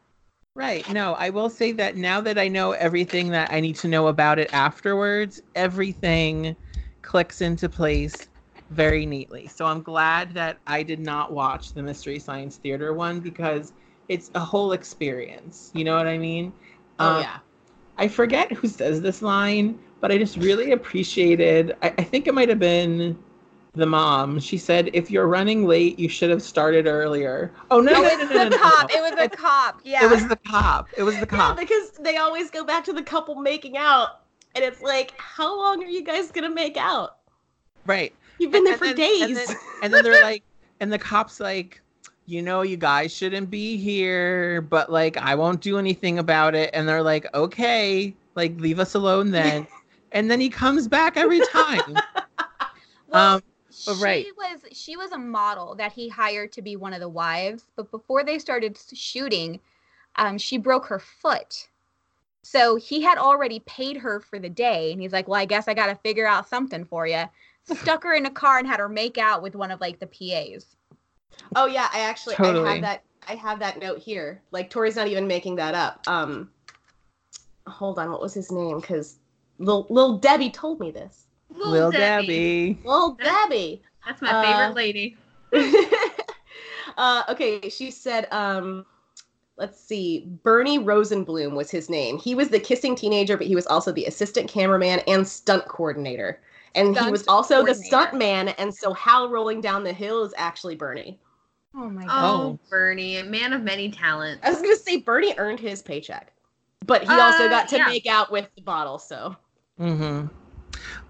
right. No, I will say that now that I know everything that I need to know about it afterwards, everything clicks into place very neatly. So I'm glad that I did not watch the Mystery Science Theater one because it's a whole experience. You know what I mean? Oh Um, yeah. I forget who says this line, but I just really appreciated. I, I think it might have been the mom. She said, "If you're running late, you should have started earlier." Oh no, no, no, no, no, the no, cop. no. It was the cop. Yeah. It was the cop. It was the Yeah, cop. because they always go back to the couple making out, and it's like, how long are you guys gonna make out? Right. You've been there And for then- days. and then- And then they're like, and the cop's like, you know, you guys shouldn't be here, but like, I won't do anything about it. And they're like, okay, like, leave us alone then. and then he comes back every time. well, um, but she right. was she was a model that he hired to be one of the wives, but before they started shooting, um, she broke her foot. So he had already paid her for the day, and he's like, "Well, I guess I got to figure out something for you." Stuck her in a car and had her make out with one of like the PAs. oh yeah, I actually I have that I have that note here. Like Tori's not even making that up. Um hold on, what was his name? Because Lil, Lil Debbie told me this. Lil Debbie. Lil Debbie. That's my Uh, favorite lady. uh, okay, she said, um, let's see, Bernie Rosenblum was his name. He was the kissing teenager, but he was also the assistant cameraman and stunt coordinator. And he was also the coordinator. stunt man, and so Hal rolling down the hill is actually Bernie. Oh my Oh, god! Oh. Bernie, a man of many talents. I was gonna say Bernie earned his paycheck, but he also Uh, got to yeah. make out with the bottle. So Mm-hmm.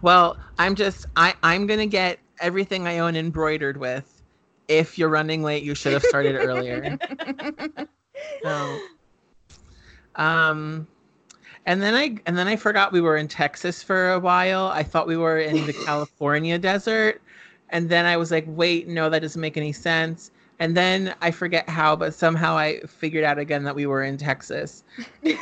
Well, I'm just I I'm gonna get everything I own embroidered with. If you're running late, you should have started earlier. So, um, and then I and then I forgot we were in Texas for a while. I thought we were in the California desert, and then I was like, wait, no, that doesn't make any sense. And then I forget how, but somehow I figured out again that we were in Texas.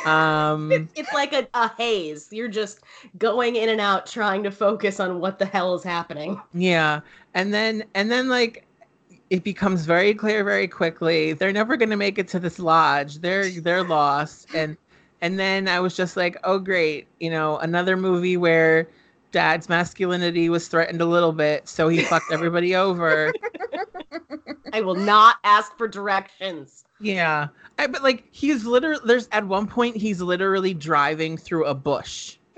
Um, it's like a, a haze. You're just going in and out, trying to focus on what the hell is happening. Yeah. And then and then like it becomes very clear very quickly they're never going to make it to this lodge. They're they're lost and and then I was just like, "Oh great, you know, another movie where dad's masculinity was threatened a little bit, so he fucked everybody over." I will not ask for directions. Yeah. I, but like he's literally there's at one point he's literally driving through a bush.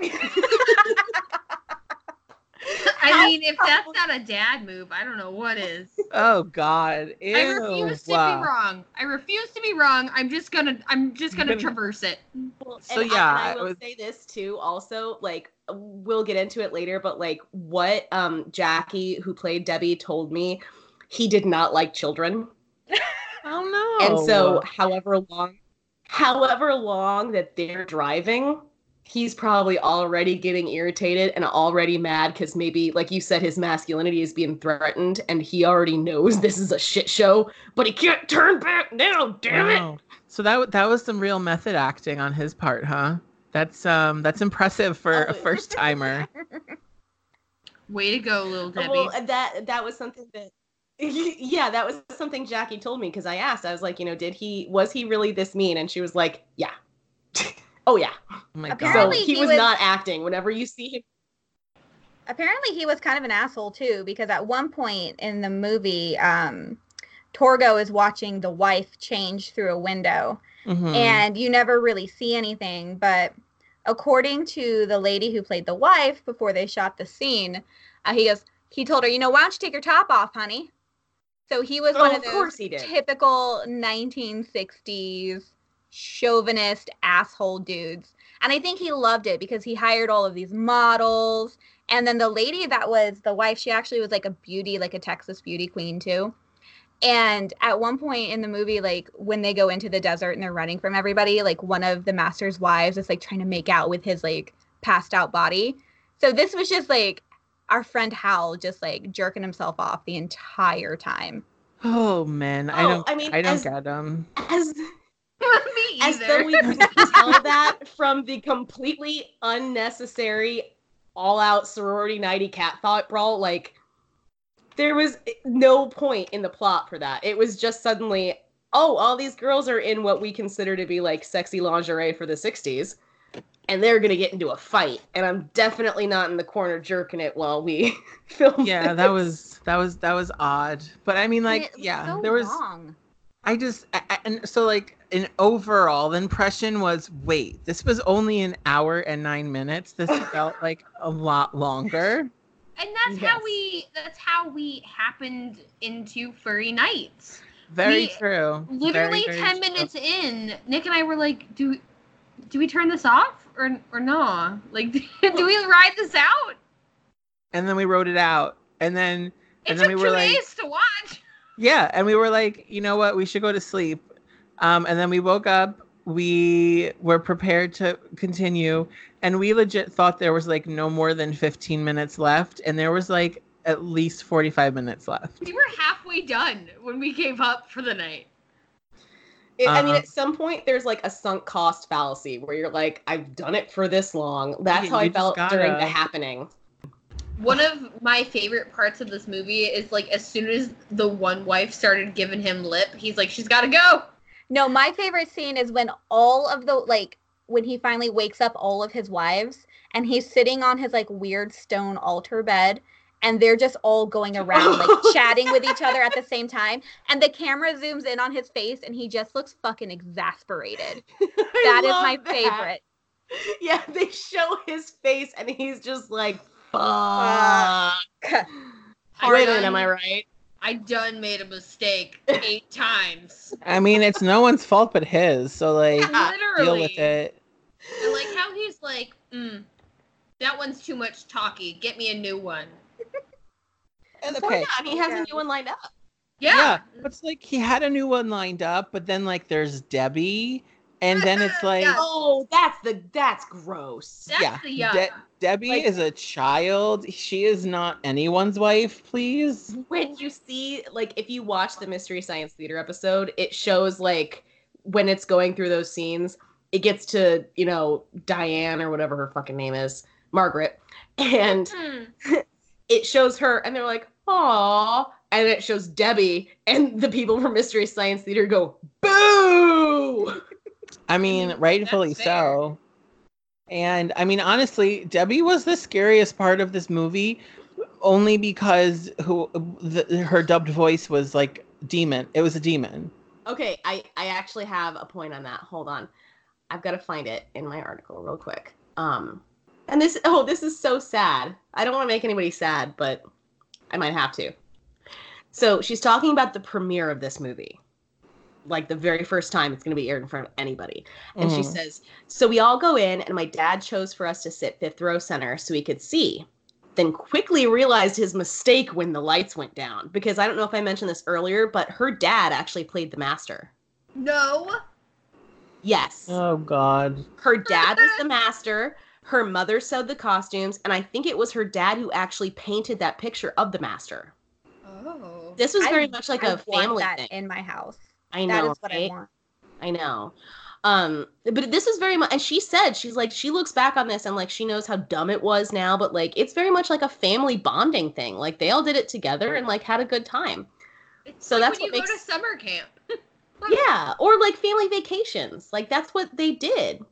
I mean, if that's not a dad move, I don't know what is. Oh god. Ew. I refuse to be wrong. I refuse to be wrong. I'm just gonna I'm just gonna Gonna- traverse it. Well, So, and I- yeah, and I, I will was- say this too. Also, like we'll get into it later, but like what um Jackie, who played Debbie, told me, he did not like children, Oh no. and so however long, however long that they're driving, he's probably already getting irritated and already mad because maybe, like you said, his masculinity is being threatened and he already knows this is a shit show, but he can't turn back now, damn it. So that that was some real method acting on his part, huh? That's um that's impressive for a Oh. first timer. Way to go, little Debbie. Well, that that was something that yeah, that was something Jackie told me because I asked. I was like, you know, did he was he really this mean? And she was like, yeah. oh yeah. Oh my So god. Apparently he, he was, was- not acting. Whenever you see him, Apparently, he was kind of an asshole too, because at one point in the movie, um, Torgo is watching the wife change through a window, Mhm. and you never really see anything. But according to the lady who played the wife before they shot the scene, uh, he goes, he told her, you know, why don't you take your top off, honey? So he was Oh, one of of those course he did. typical 1960s chauvinist asshole dudes. And I think he loved it because he hired all of these models. And then the lady that was the wife, she actually was like a beauty, like a Texas beauty queen too. And at one point in the movie, like when they go into the desert and they're running from everybody, like one of the master's wives is like trying to make out with his like passed out body. So this was just like our friend Hal just like jerking himself off the entire time. Oh man, I Oh, don't. I I mean, I don't as- get him. as Me as though we couldn't tell that from the completely unnecessary all-out sorority nighty cat thought brawl. Like there was no point in the plot for that. It was just suddenly, oh, all these girls are in what we consider to be like sexy lingerie for the '60s. And they're gonna get into a fight, and I'm definitely not in the corner jerking it while we film. Yeah, this. that was that was that was odd. But I mean, like, it was yeah, so there was. long. I just I, I- and so like an overall the impression was wait this was only an hour and nine minutes. This felt like a lot longer. and that's how we that's how we happened into furry nights. Very We- true. Literally Very, very 10 true. minutes in, Nick and I were like, do do we turn this off or or no? Like do we ride this out? And then we wrote it out, and then It And then we two were like- days to watch. Yeah, and we were like, you know what, we should go to sleep. Um, and then we woke up. We were prepared to continue, and we legit thought there was like no more than 15 minutes left, and there was like at least 45 minutes left. We were halfway done when we gave up for the night. It- I mean, Uh-huh. at some point, there's like a sunk cost fallacy where you're like, I've done it for this long. That's Yeah, how I felt during gotta- the happening. One of my favorite parts of this movie is like as soon as the one wife started giving him lip, he's like, "She's got to go." No, my favorite scene is when all of the like when he finally wakes up all of his wives and he's sitting on his like weird stone altar bed and they're just all going around like chatting with each other at the same time and the camera zooms in on his face and he just looks fucking exasperated. That is my favorite. Yeah, they show his face and he's just like, fuck. I Raven, done- am I right? I done made a mistake eight times. I mean, it's no one's fault but his, so like Literally. deal with it. I like how he's like, mm, "That one's too much talky. Get me a new one." And So, okay. yeah, and he has Yeah. a new one lined up. Yeah. But it's like he had a new one lined up, but then like there's Debbie, and then it's like Yeah. Oh, that's the that's gross. That's yeah, the yeah. De- Debbie Like- is a child. She is not anyone's wife, please. When you see like if you watch the Mystery Science Theater episode, it shows like when it's going through those scenes, it gets to, you know, Diane or whatever her fucking name is, Margaret. And Hmm. it shows her and they're like, oh and it shows Debbie and the people from Mystery Science Theater go, "Boo!" I mean, rightfully so. And I mean, honestly, Debbie was the scariest part of this movie, only because who the, her dubbed voice was like demon. It was a demon. Okay, I I actually have a point on that. Hold on. I've got to find it in my article real quick. Um and this oh, this is so sad. I don't want to make anybody sad, but I might have to. So, she's talking about the premiere of this movie. Like the very first time it's going to be aired in front of anybody. And she Mhm. says, So we all go in, and my dad chose for us to sit fifth row center so he could see. Then quickly realized his mistake when the lights went down. Because I don't know if I mentioned this earlier, but her dad actually played the master. No. Yes. Oh God. Her dad was the master. Her mother sewed the costumes, and I think it was her dad who actually painted that picture of the master. Oh. This was I- very much like I a want family that thing. in my house. I know. is what I want. I know. Um, but this is very much, and she said she's like she looks back on this and like she knows how dumb it was now, but like it's very much like a family bonding thing. Like they all did it together and like had a good time. It's So like that's when what you go makes- to summer camp. Yeah, or like family vacations. Like that's what they did.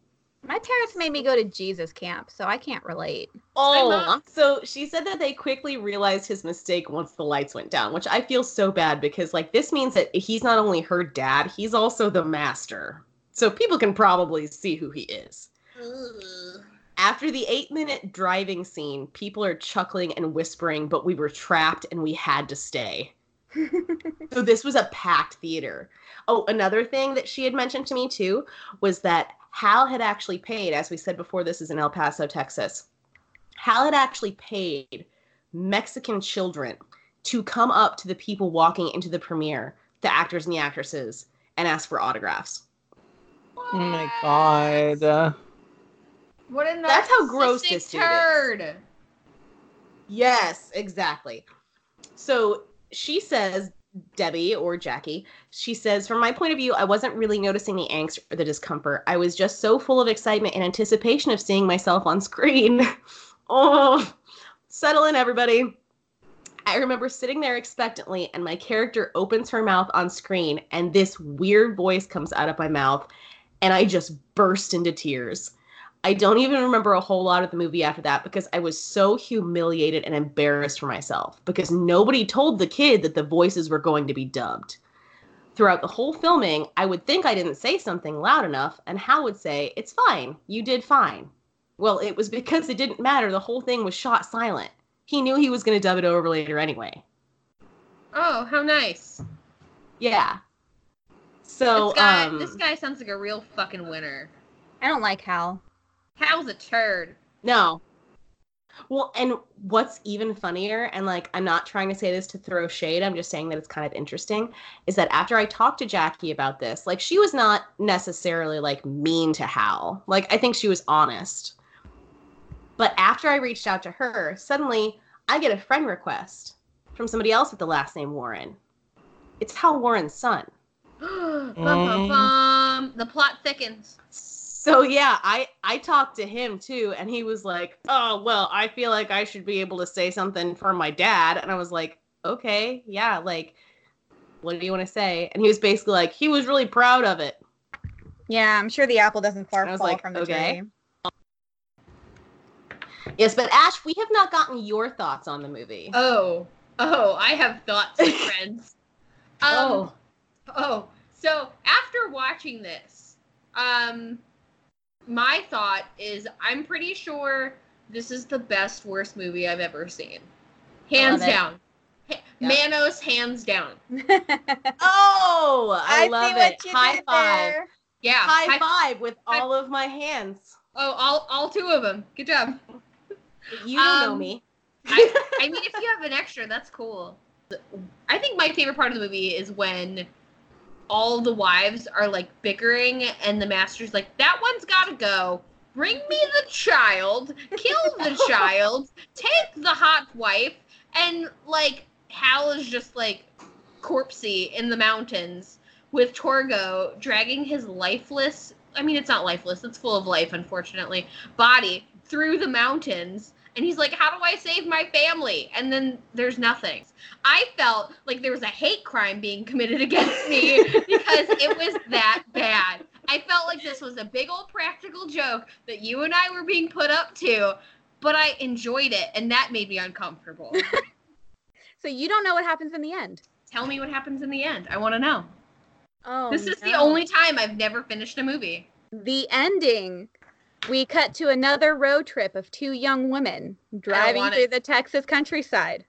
My parents made me go to Jesus camp, so I can't relate. Oh, mom- so she said that they quickly realized his mistake once the lights went down, which I feel so bad because like this means that he's not only her dad, he's also the master. So people can probably see who he is. After the eight minute driving scene, people are chuckling and whispering, but we were trapped and we had to stay. so this was a packed theater. Oh, another thing that she had mentioned to me too was that Hal had actually paid, as we said before, this is in El Paso, Texas. Hal had actually paid Mexican children to come up to the people walking into the premiere, the actors and the actresses, and ask for autographs. Oh my God. What a That's how gross narcissistic this dude is. turd. Yes, exactly. So she says, Debbie or Jackie, she says, from my point of view, I wasn't really noticing the angst or the discomfort. I was just so full of excitement and anticipation of seeing myself on screen. oh, settle in, everybody. I remember sitting there expectantly, and my character opens her mouth on screen, and this weird voice comes out of my mouth, and I just burst into tears. I don't even remember a whole lot of the movie after that because I was so humiliated and embarrassed for myself because nobody told the kid that the voices were going to be dubbed. Throughout the whole filming, I would think I didn't say something loud enough, and Hal would say, It's fine, you did fine. Well, it was because it didn't matter. The whole thing was shot silent. He knew he was going to dub it over later anyway. Oh, how nice. Yeah. So, this guy, um, this guy sounds like a real fucking winner. I don't like Hal. Hal's a turd. No. Well, and what's even funnier, and like, I'm not trying to say this to throw shade, I'm just saying that it's kind of interesting, is that after I talked to Jackie about this, like, she was not necessarily like mean to Hal. Like, I think she was honest. But after I reached out to her, suddenly I get a friend request from somebody else with the last name Warren. It's Hal Warren's son. bum, bum, bum. The plot thickens. So yeah, I I talked to him too, and he was like, "Oh well, I feel like I should be able to say something for my dad," and I was like, "Okay, yeah, like, what do you want to say?" And he was basically like, he was really proud of it. Yeah, I'm sure the apple doesn't far fall like, from the okay. tree. Yes, but Ash, we have not gotten your thoughts on the movie. Oh, oh, I have thoughts, friends. Um, oh, Oh, so after watching this, um, my thought is I'm pretty sure this is the best worst movie I've ever seen, hands down. Ha- Yeah. Manos, hands down. oh, I, love see it. you High did five, there. Yeah. high I- five with high- all of my hands. oh, all all two of them. Good job. You don't know Um, me. I, I mean, if you have an extra, that's cool. I think my favorite part of the movie is when all the wives are like bickering, and the master's like, "That one's gotta go. Bring me the child. Kill the child. Take the hot wife." And like Hal is just like corpsey in the mountains with Torgo dragging his lifeless. I mean, it's not lifeless. It's full of life, unfortunately. Body through the mountains and he's like, How do I save my family? And then there's nothing. I felt like there was a hate crime being committed against me because it was that bad. I felt like this was a big old practical joke that you and I were being put up to, but I enjoyed it, and that made me uncomfortable. So you don't know what happens in the end. Tell me what happens in the end. I want to know. Oh, this is the only time I've never finished a movie. the ending. We cut to another road trip of two young women driving through it. the Texas countryside.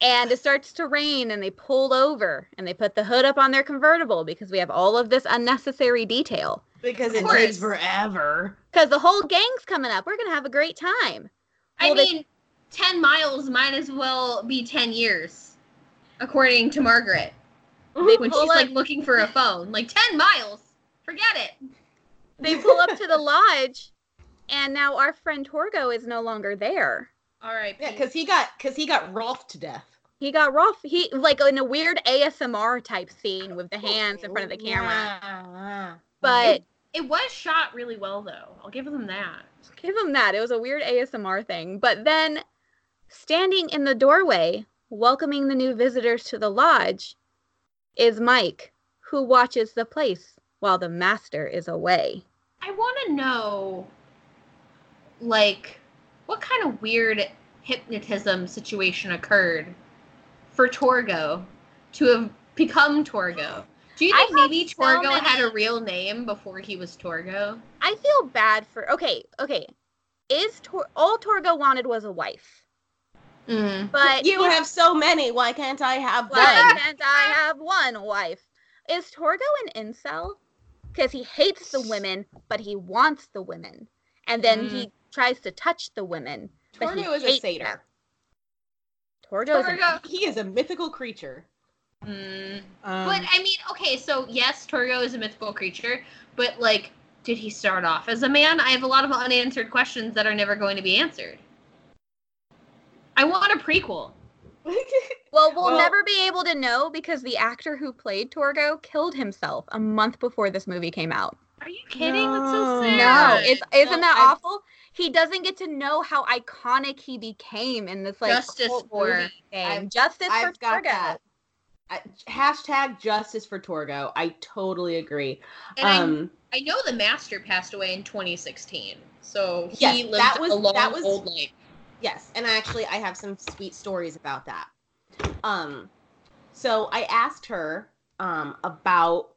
And it starts to rain, and they pull over and they put the hood up on their convertible because we have all of this unnecessary detail. Because Of it course. takes forever. Because the whole gang's coming up. We're going to have a great time. I Well, they- mean, 10 miles might as well be 10 years, according to Margaret. They when she's up, like looking for a phone. Like 10 miles. Forget it. They pull up to the lodge, and now our friend Torgo is no longer there. All right. Yeah, because he got because he got Rolf to death. He got rough. He like in a weird ASMR type scene with the hands in front of the camera. Yeah. But it was shot really well, though. I'll give them that. give him that. It was a weird ASMR thing. But then, standing in the doorway, welcoming the new visitors to the lodge, is Mike, who watches the place while the master is away. I want to know, like, what kind of weird hypnotism situation occurred for Torgo to have become Torgo. Do you think have maybe so Torgo had a real name before he was Torgo? I feel bad for. Okay, okay. Is Tor- all Torgo wanted was a wife, Mm. but you he- have so many. Why can't I have Why one? Why can't I have one wife? Is Torgo an incel? Because he hates the women, but he wants the women, and then he tries to touch the women. but he Torgo is a satyr. them. Torgo is an He is a mythical creature. Mm. Um, But I mean, okay, so yes, Torgo is a mythical creature, but like, did he start off as a man? I have a lot of unanswered questions that are never going to be answered. I want a prequel. Well, we'll Well- never be able to know because the actor who played Torgo killed himself a month before this movie came out. Are you kidding? That's No. so sad. No, it's isn't Well, that I've- awful? He doesn't get to know how iconic he became in this like Justice cult for- movie thing. Justice I've for Torgo. that. I, hashtag justice for Torgo. I totally agree. And I- um, I know the master passed away in 2016, so he Yes, lived that was- a long that was- old life. Yes, and actually, I have some sweet stories about that. Um, so I asked her um about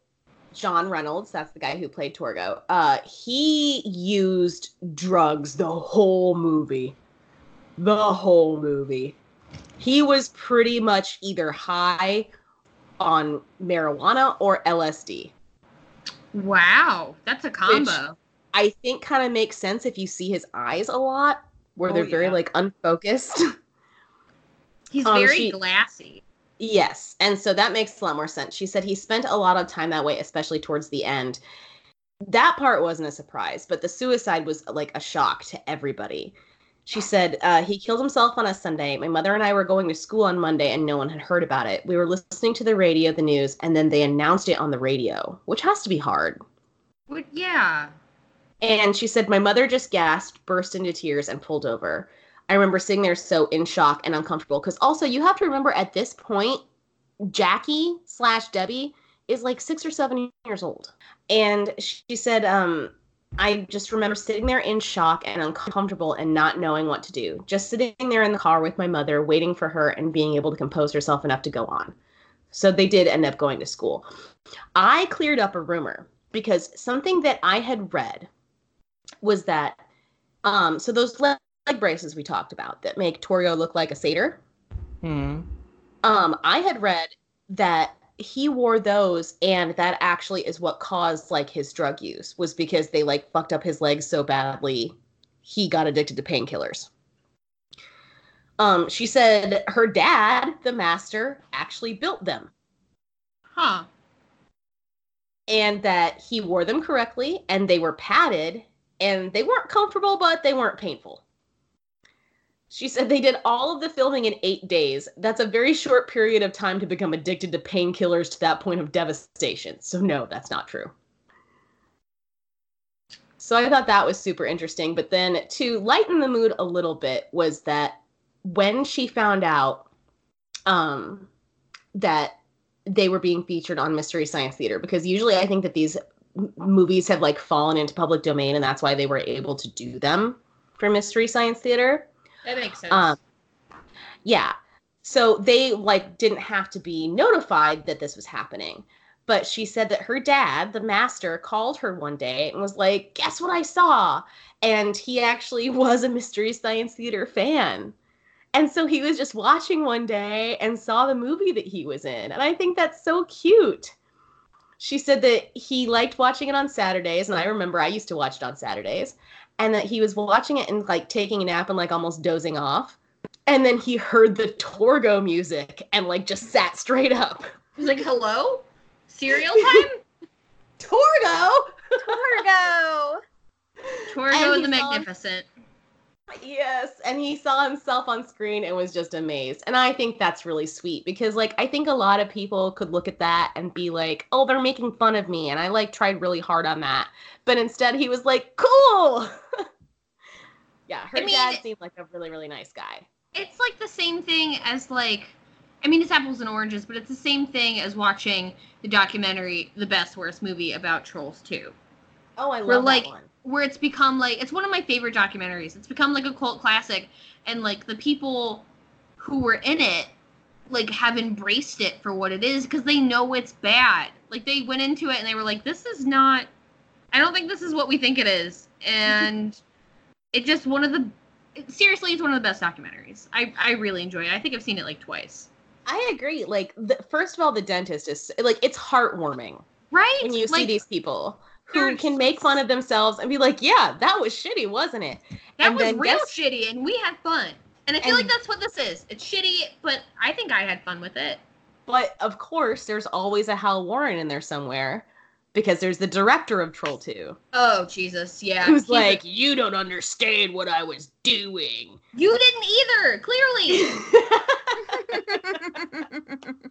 John Reynolds. That's the guy who played Torgo. Uh, he used drugs the whole movie. The whole movie. He was pretty much either high on marijuana or LSD. Wow, that's a combo. I think kind of makes sense if you see his eyes a lot, where Oh, they're very yeah. like unfocused. He's um, very she- glassy. yes, and so that makes a lot more sense. She said he spent a lot of time that way, especially towards the end. That part wasn't a surprise, but the suicide was like a shock to everybody. She said uh, he killed himself on a Sunday. My mother and I were going to school on Monday, and no one had heard about it. We were listening to the radio, the news, and then they announced it on the radio, which has to be hard. But yeah. And she said, My mother just gasped, burst into tears, and pulled over. I remember sitting there so in shock and uncomfortable. Because also, you have to remember at this point, Jackie slash Debbie is like six or seven years old. And she said, um, I just remember sitting there in shock and uncomfortable and not knowing what to do. Just sitting there in the car with my mother, waiting for her and being able to compose herself enough to go on. So they did end up going to school. I cleared up a rumor because something that I had read was that um so those leg leg braces we talked about that make Torgo look like a satyr. hmm. Um I had read that he wore those and that actually is what caused like his drug use was because they like fucked up his legs so badly he got addicted to painkillers. Um she said her dad, the master, actually built them Huh. and that he wore them correctly and they were padded and they weren't comfortable but they weren't painful. She said they did all of the filming in eight days. That's a very short period of time to become addicted to painkillers to that point of devastation. So no that's not true. So i thought that was super interesting. But then to lighten the mood a little bit was that when she found out um that they were being featured on Mystery Science Theater because usually I think that these movies have like fallen into public domain and that's why they were able to do them for Mystery Science Theater. That makes sense. Um, yeah. So they like didn't have to be notified that this was happening. But she said that her dad, the master, called her one day and was like, "Guess what I saw?" And he actually was a Mystery Science Theater fan. And so he was just watching one day and saw the movie that he was in. And I think that's so cute. She said that he liked watching it on Saturdays, and I remember I used to watch it on Saturdays, and that he was watching it and like taking a nap and like almost dozing off. And then he heard the Torgo music and like just sat straight up. He's like, hello? Cereal time? Torgo. Torgo. Torgo And the he saw- Magnificent. Yes, and he saw himself on screen and was just amazed. And I think that's really sweet because like I think a lot of people could look at that and be like, "Oh, they're making fun of me." And I like tried really hard on that. But instead he was like, "Cool." yeah, her I mean- dad seemed like a really really nice guy. It's like the same thing as like I mean it's apples and oranges, but it's the same thing as watching the documentary The Best Worst Movie about Trolls 2. Oh, I love like- one. Where it's become like it's one of my favorite documentaries. It's become like a cult classic and like the people who were in it like have embraced it for what it is because they know it's bad. Like they went into it and they were like, This is not I don't think this is what we think it is. And it just one of the seriously it's one of the best documentaries. I, I really enjoy it. I think I've seen it like twice. I agree. Like the, first of all, the dentist is like it's heartwarming Right? when you see these people who can make fun of themselves and be like, "Yeah, that was shitty, wasn't it?" that and was real guess- shitty and we had fun. And I feel And- like that's what this is. It's shitty, but I think I had fun with it. But of course, there's always a Hal Warren in there somewhere because there's the director of Troll 2 Oh Jesus, yeah. who's He's a- like, "You don't understand what I was doing." you didn't either, clearly.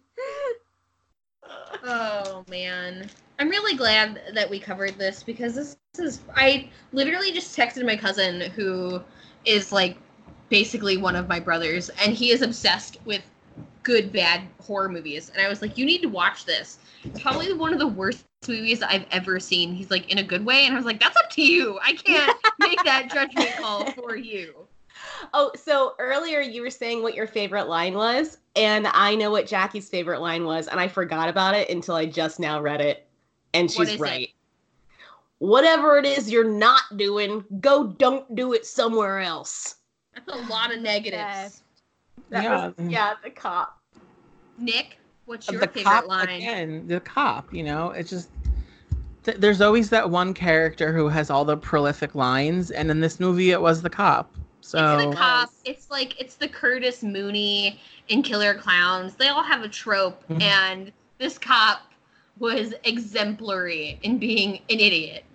oh man. I'm really glad that we covered this because this is I literally just texted my cousin who is like basically one of my brothers and he is obsessed with good bad horror movies and I was like you need to watch this. It's probably one of the worst movies I've ever seen. He's like in a good way and I was like that's up to you. I can't make that judgment call for you. oh, so earlier you were saying what your favorite line was, and I know what Jackie's favorite line was, and I forgot about it until I just now read it, and What she's is it? right. Whatever it is you're not doing, go don't do it somewhere else. That's a lot of negatives. Yes. That Yeah. was, yeah, the cop. Nick, what's your the favorite cop line? again the cop you know it's just th- there's always that one character who has all the prolific lines and in this movie it was the cop so It's the cop. It's like it's the Curtis Mooney in Killer Klowns. They all have a trope, Mhm. and this cop was exemplary in being an idiot.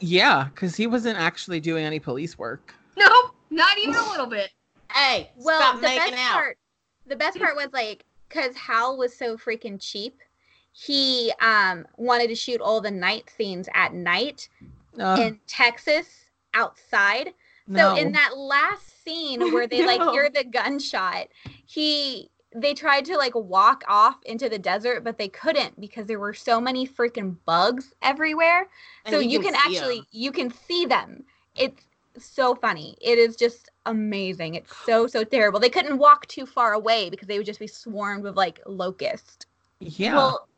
yeah because he wasn't actually doing any police work Nope, not even a little bit. Hey, Well, stop the making best out. part, the best part was like, cause Hal was so freaking cheap. He um wanted to shoot all the night scenes at night uh, in Texas outside. no. So in that last scene oh, where they like hear the gunshot, he they tried to like walk off into the desert, but they couldn't because there were so many freaking bugs everywhere. And so you can, actually actually 'em. you can see them. It's so funny. It is just amazing. It's so so terrible. They couldn't walk too far away because they would just be swarmed with like locusts. yeah Well,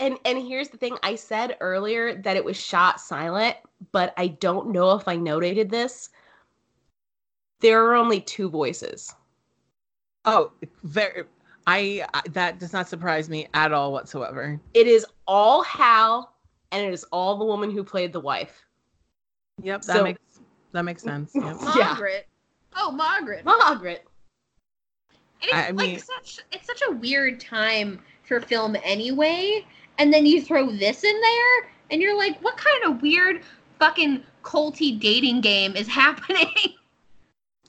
and and here's the thing. I said earlier that it was shot silent, but I don't know if I notated this. There are only two voices. oh very I, I that does not surprise me at all whatsoever It is all Hal, and it is all the woman who played the wife. yep that So- makes that makes sense yep. Yeah. Margaret. Oh, Margaret. Margaret. And it's I like mean- such it's such a weird time for film anyway. And then you throw this in there, and you're like, what kind of weird fucking culty dating game is happening?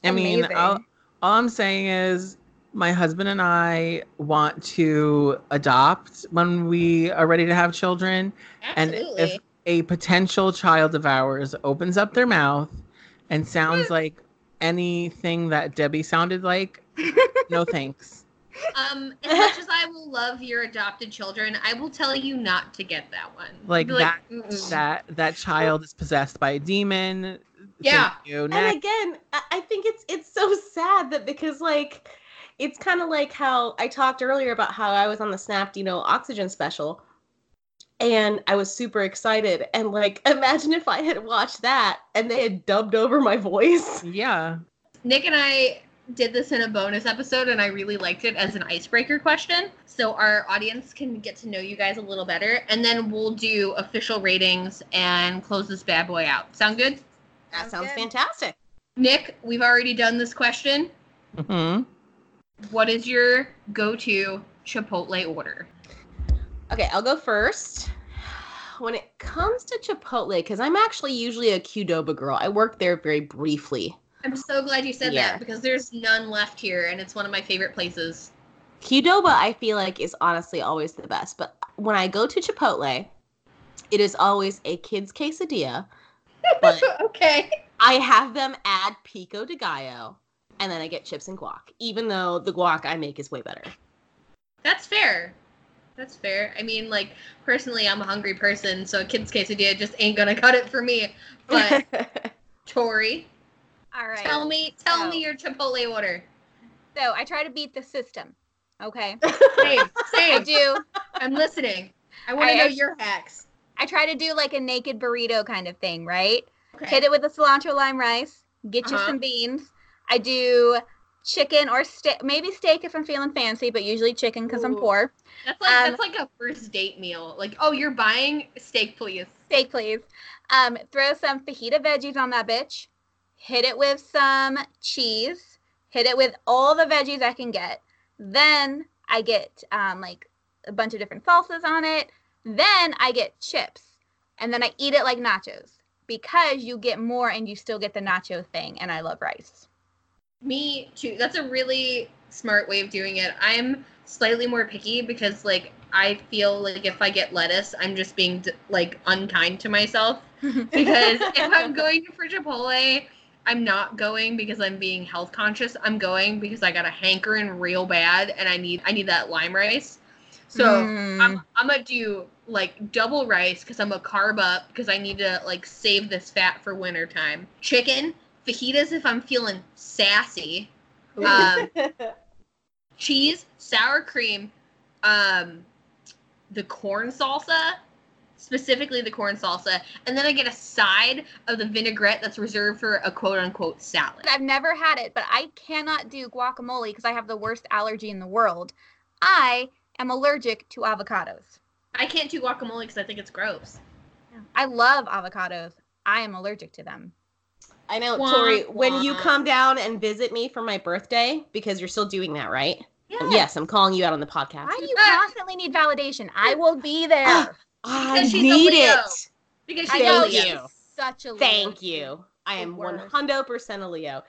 I mean, all, all I'm saying is my husband and I want to adopt when we are ready to have children. Absolutely. And if a potential child of ours opens up their mouth and sounds like anything that Debbie sounded like, no thanks. Um, as much as I will love your adopted children, I will tell you not to get that one. Like Be that "Mm-mm." that that child is possessed by a demon. Yeah. You. And again, I I think it's it's so sad that because like it's kind of like how I talked earlier about how I was on the Snap Dino Oxygen special, and I was super excited. And like, imagine if I had watched that and they had dubbed over my voice. Yeah. Nick and I did this in a bonus episode, and I really liked it as an icebreaker question. So our audience can get to know you guys a little better, and then we'll do official ratings and close this bad boy out. Sound good? That Sounds sounds good. fantastic. Nick, we've already done this question. hmm What is your go-to Chipotle order? Okay, I'll go first. when it comes to Chipotle, because I'm actually usually a Qdoba girl. I worked there very briefly. I'm so glad you said Yeah. that because there's none left here, and it's one of my favorite places. Qdoba, I feel like, is honestly always the best. But when I go to Chipotle, it is always a kid's quesadilla. But okay. I have them add pico de gallo, and then I get chips and guac, even though the guac I make is way better. That's fair. That's fair. I mean, like personally, I'm a hungry person, so a kid's quesadilla just ain't gonna cut it for me. But Tori, All right. tell me, tell So- me your Chipotle order. So I try to beat the system. Okay. Same, same. I do. I'm listening. I want to know your hacks. I try to do like a naked burrito kind of thing, right? Okay. Hit it with the cilantro lime rice. Get you Uh-huh. some beans. I do chicken or steak, maybe steak if I'm feeling fancy, but usually chicken because I'm poor. That's like um, that's like a first date meal. Like, oh, you're buying steak, please. Steak, please. Um, throw some fajita veggies on that bitch. Hit it with some cheese. Hit it with all the veggies I can get. Then I get um, like a bunch of different salsas on it. Then I get chips. And then I eat it like nachos because you get more and you still get the nacho thing. And I love rice. Me too. That's a really smart way of doing it. I'm slightly more picky because like I feel like if I get lettuce, I'm just being like unkind to myself. Because if I'm going for Chipotle, I'm not going because I'm being health conscious. I'm going because I got a hankering real bad and I need I need that lime rice. So Mm. I'm I'm gonna do like double rice because I'm a carb up because I need to like save this fat for winter time. Chicken, fajitas if I'm feeling sassy. Um, cheese, sour cream, um, the corn salsa, specifically the corn salsa, and then I get a side of the vinaigrette that's reserved for a quote unquote salad. I've never had it, but I cannot do guacamole because I have the worst allergy in the world. I am allergic to avocados. I can't do guacamole because I think it's gross. I love avocados. I am allergic to them. I know, Wah, Tori, when you come down and visit me for my birthday, because you're still doing that, right? Yeah. Yes, I'm calling you out on the podcast. Why do you ah. constantly need validation? I will be there. I Because she's a need Leo. it. Because I she's know Thank you. Such a Leo. Thank you. I am 100% a Leo.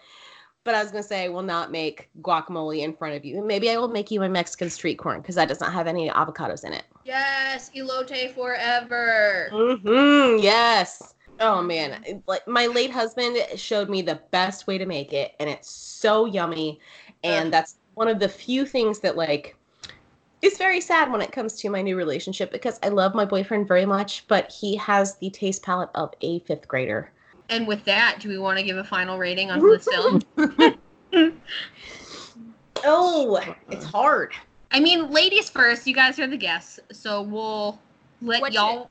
But I was going to say, I will not make guacamole in front of you. Maybe I will make you a Mexican street corn because that does not have any avocados in it. Yes, elote forever. Mm-hmm. Yes. Oh man, like my late husband showed me the best way to make it, and it's so yummy. And that's one of the few things that like is very sad when it comes to my new relationship because I love my boyfriend very much, but he has the taste palate of a fifth grader. And with that, do we want to give a final rating on this film? Oh, it's hard. I mean, ladies first. You guys are the guests, so we'll let What's y'all.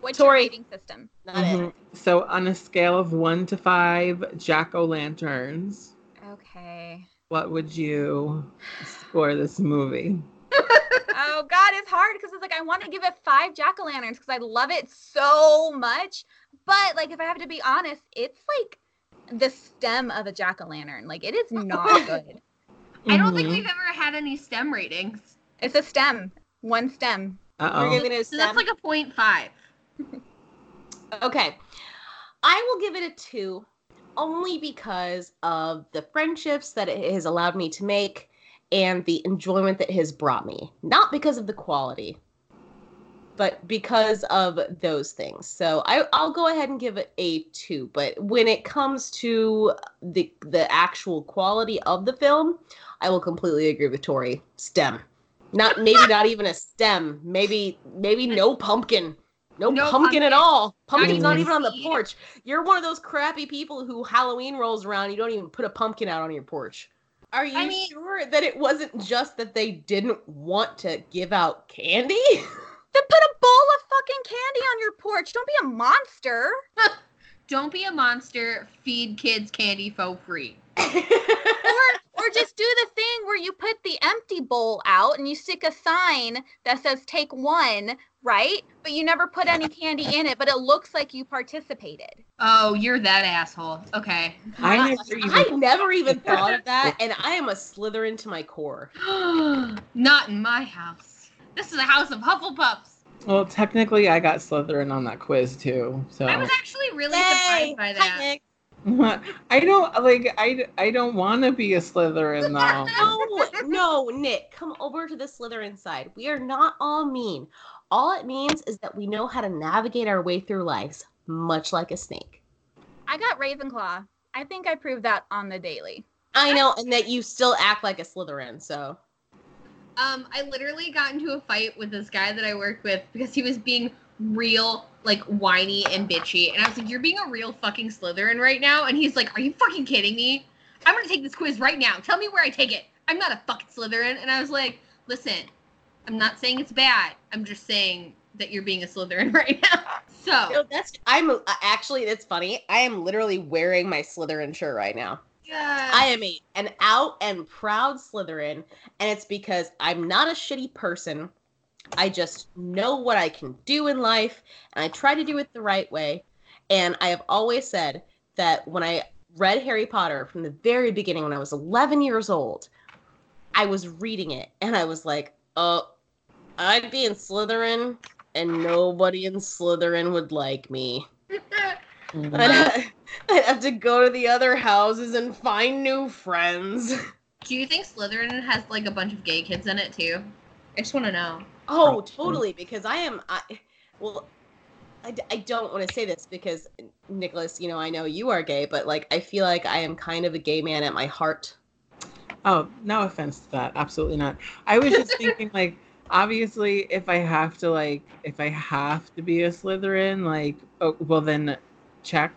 What's Tori. your rating system? Not Mhm. it. So on a scale of one to five jack o' lanterns, Okay. what would you score this movie? Oh God, it's hard because it's like I want to give it five jack o' lanterns because I love it so much. But like, if I have to be honest, it's like the stem of a jack o' lantern. Like, it is not good. I don't think Mhm. we've ever had any STEM ratings. It's a stem, one stem. We're Uh-oh. giving it a So that's like a point five. Okay. I will give it a two only because of the friendships that it has allowed me to make and the enjoyment that has brought me. Not because of the quality, but because of those things. So I, I'll go ahead and give it a two. But when it comes to the the actual quality of the film, I will completely agree with Tori. STEM. Not maybe not even a stem. Maybe maybe no pumpkin. No, No pumpkin, at all. Pumpkin's even not even on the porch. You're one of those crappy people who Halloween rolls around. You don't even put a pumpkin out on your porch. Are you I mean- sure that it wasn't just that they didn't want to give out candy? Then put a bowl of fucking candy on your porch. Don't be a monster. Don't be a monster. Feed kids candy for free. or or just do the thing where you put the empty bowl out and you stick a sign that says take one, right? But you never put any candy in it, but it looks like you participated. Oh, you're that asshole. Okay. I never even I never even thought of that, and I am a Slytherin to my core. Not in my house. This is a house of Hufflepuffs. Well, technically, I got Slytherin on that quiz too. So I was actually really Yay! surprised by Hi, that. Nick. I don't like. I I don't want to be a Slytherin though. No, no, Nick, come over to the Slytherin side. We are not all mean. All it means is that we know how to navigate our way through lives, much like a snake. I got Ravenclaw. I think I proved that on the daily. I know, and that you still act like a Slytherin, so. Um, I literally got into a fight with this guy that I worked with because he was being real, like, whiny and bitchy. And I was like, You're being a real fucking Slytherin right now. And he's like, Are you fucking kidding me? I'm gonna take this quiz right now. Tell me where I take it. I'm not a fucking Slytherin. And I was like, Listen, I'm not saying it's bad. I'm just saying that you're being a Slytherin right now. So, that's I'm uh, actually that's funny. I am literally wearing my Slytherin shirt right now. yeah. I am a an out and proud Slytherin, and it's because I'm not a shitty person. I just know what I can do in life, and I try to do it the right way. And I have always said that when I read Harry Potter from the very beginning, when I was 11 years old, I was reading it, and I was like, "Oh, I'd be in Slytherin, and nobody in Slytherin would like me." I'd, I'd have to go to the other houses and find new friends. Do you think Slytherin has like a bunch of gay kids in it too? I just want to know. Oh, totally. Because I am, I, well, I, I don't want to say this because Nicholas, you know, I know you are gay, but like I feel like I am kind of a gay man at my heart. Oh, no offense to that. Absolutely not. I was just thinking, like, obviously, if I have to, like, if I have to be a Slytherin, like, oh, well, then check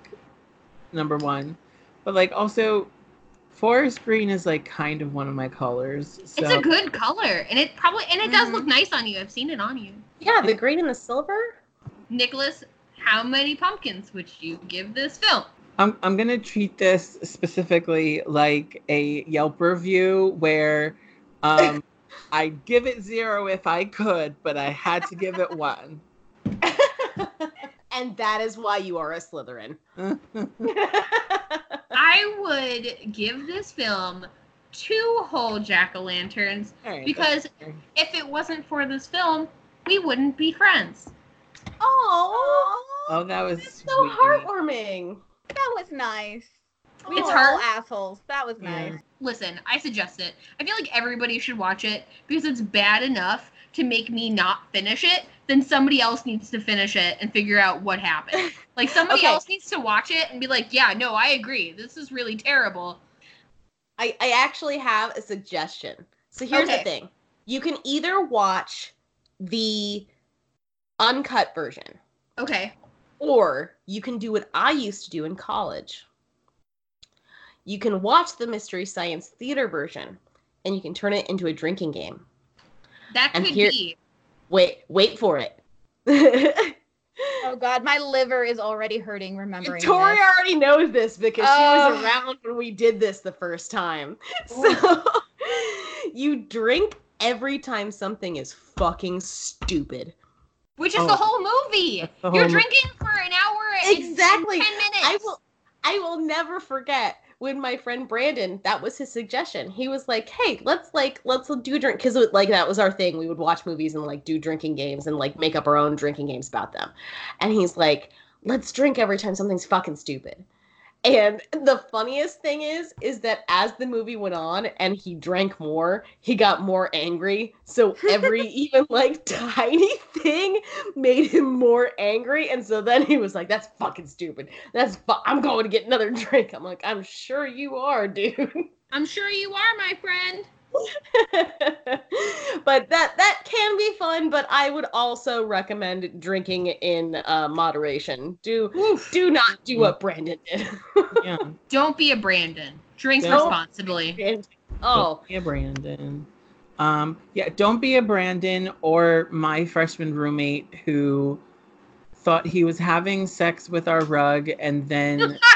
number one. But, like, also, forest green is, like, kind of one of my colors. So, It's a good color, and it probably and it does look nice on you. I've seen it on you. Yeah, the green and the silver. Nicholas, how many pumpkins would you give this film? I'm, I'm going to treat this specifically like a Yelp review where um, I'd give it zero if I could, but I had to give it one. And that is why you are a Slytherin. I would give this film two whole jack o' lanterns All right, because if it wasn't for this film, we wouldn't be friends. Oh, Oh, that was so sweet. heartwarming. That was nice. We It's were all assholes. That was Yeah. nice. Listen, I suggest it. I feel like everybody should watch it because it's bad enough to make me not finish it. Then somebody else needs to finish it and figure out what happened. Like somebody Okay. else needs to watch it and be like, "Yeah, no, I agree. This is really terrible." I, I actually have a suggestion. So here's Okay. the thing. You can either watch the uncut version Okay. or you can do what I used to do in college. You can watch the Mystery Science Theater version and you can turn it into a drinking game. That could here- be. Wait, wait for it. Oh god, my liver is already hurting remembering. Tori this. already knows this because she Oh. was around when we did this the first time. So you drink every time something is fucking stupid. Which is Oh. the whole movie. The You're mo- drinking for an hour and Exactly. 10 minutes. I will I will never forget when my friend Brandon, that was his suggestion. He was like, "Hey, let's like let's do drink cuz like that was our thing. We would watch movies and like do drinking games and like make up our own drinking games about them." And he's like, "Let's drink every time something's fucking stupid." And the funniest thing is, is that as the movie went on and he drank more, he got more angry. So every even like tiny thing made him more angry. And so then he was like, "That's fucking stupid. That's fu- I'm going to get another drink." I'm like, "I'm sure you are, dude." I'm sure you are, my friend. but that that can be fun. But I would also recommend drinking in uh, moderation. Do Oof. do not do what Brandon did. Yeah. Don't be a Brandon. Drink Don't- responsibly. And- oh, Don't be a Brandon. Um, yeah, don't be a Brandon or my freshman roommate who thought he was having sex with our rug and then?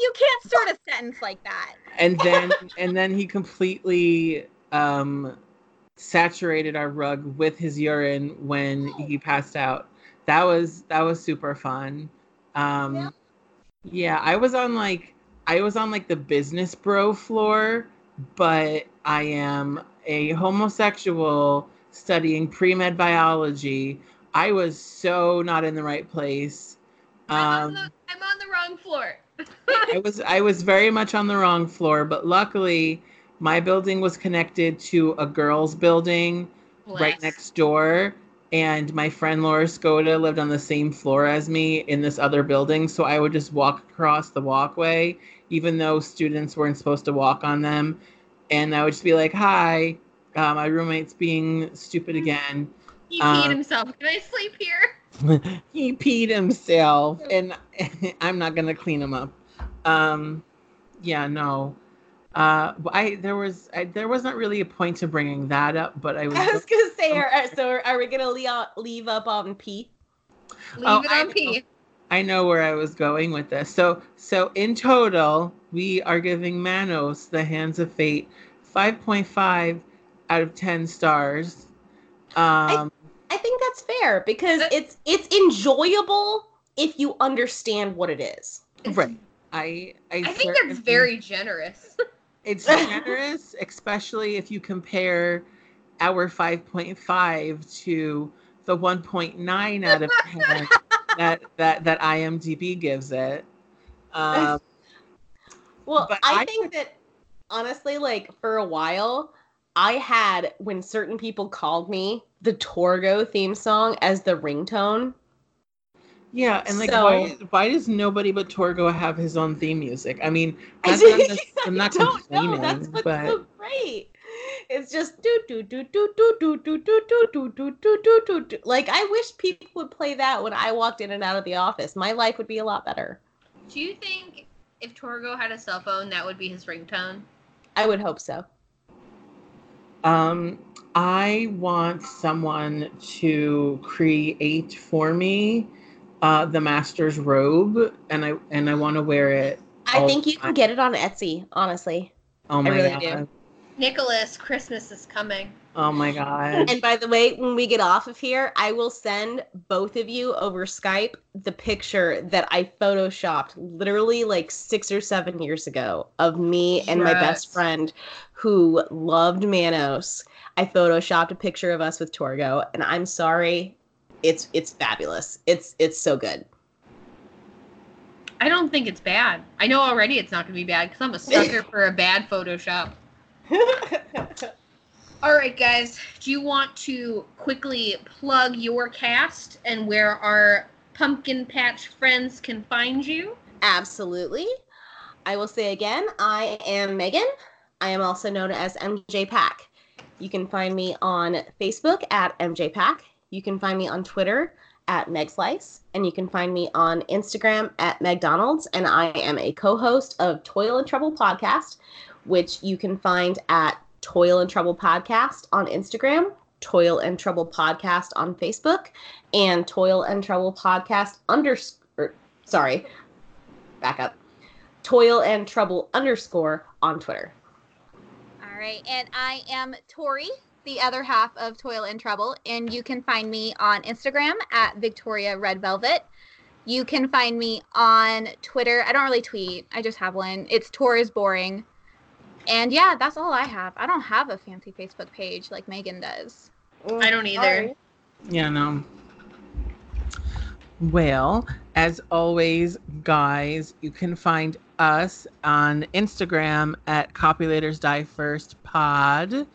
You can't start a sentence like that. and then and then he completely um saturated our rug with his urine when he passed out. That was that was super fun. Um Yeah. yeah, I was on like I was on like the business bro floor, but I am a homosexual studying pre-med biology. I was so not in the right place. I'm, on Um, the, I'm on the wrong floor. I was I was very much on the wrong floor, but luckily my building was connected to a girls' building right next door. And my friend Laura Skoda lived on the same floor as me in this other building. So I would just walk across the walkway, even though students weren't supposed to walk on them. And I would just be like, hi, uh, my roommate's being stupid again. He peed um, himself. Can I sleep here? he peed himself, and I'm not gonna clean him up. Um, yeah, no. Uh, I there was I, there wasn't really a point to bringing that up, but I was. I was gonna say, are, are- so are we gonna leave, leave up on P? Leave Oh, it I on know. P. I know where I was going with this. So so in total, we are giving Manos the Hands of Fate 5.5 out of 10 stars. Um I think that's fair because That- it's it's enjoyable if you understand what it is. right. I I, I think that's certainly- very generous. It's generous, especially if you compare our 5.5 to the 1.9 out of 10 that that that IMDb gives it. Um, Well, I, I think that honestly, like for a while, I had when certain people called me the Torgo theme song as the ringtone. yeah, and like So- why why does nobody but Torgo have his own theme music? I mean, I that's not, just- I'm not I don't complaining, know. That's what's but so great. It's just do do do do do do do do do do do do do do do. Like I wish people would play that when I walked in and out of the office. My life would be a lot better. Do you think if Torgo had a cell phone, that would be his ringtone? I would hope so. Um, I want someone to create for me uh, the master's robe, and I and I want to wear it. I think you can get it on Etsy, honestly. Oh my really god! do. Nicholas, Christmas is coming. Oh my god! And by the way, when we get off of here, I will send both of you over Skype the picture that I photoshopped literally like six or seven years ago of me and my best friend who loved Manos. I photoshopped a picture of us with Torgo, and I'm sorry, it's it's fabulous. It's it's so good. I don't think it's bad. I know already it's not going to be bad because I'm a sucker for a bad Photoshop. All right, guys. Do you want to quickly plug your cast and where our pumpkin patch friends can find you? Absolutely. I will say again, I am Megan. I am also known as MJ Pack. You can find me on Facebook at MJ Pack. You can find me on Twitter at Meg Slice, and you can find me on Instagram at McDonald's. And I am a co-host of Toil and Trouble Podcast, which you can find at Toil and Trouble Podcast on Instagram, Toil and Trouble Podcast on Facebook, and Toil and Trouble Podcast underscore. Er, sorry, back up. Toil and Trouble underscore on Twitter. All right, and I am Tori, the other half of Toil and Trouble, and you can find me on Instagram at Victoria Red Velvet. You can find me on Twitter. I don't really tweet. I just have one. It's Tor is boring. And yeah, that's all I have. I don't have a fancy Facebook page like Megan does. Mm, I don't either. Yeah, no. Well, as always, guys, you can find us on Instagram at Copulators Die First Pod.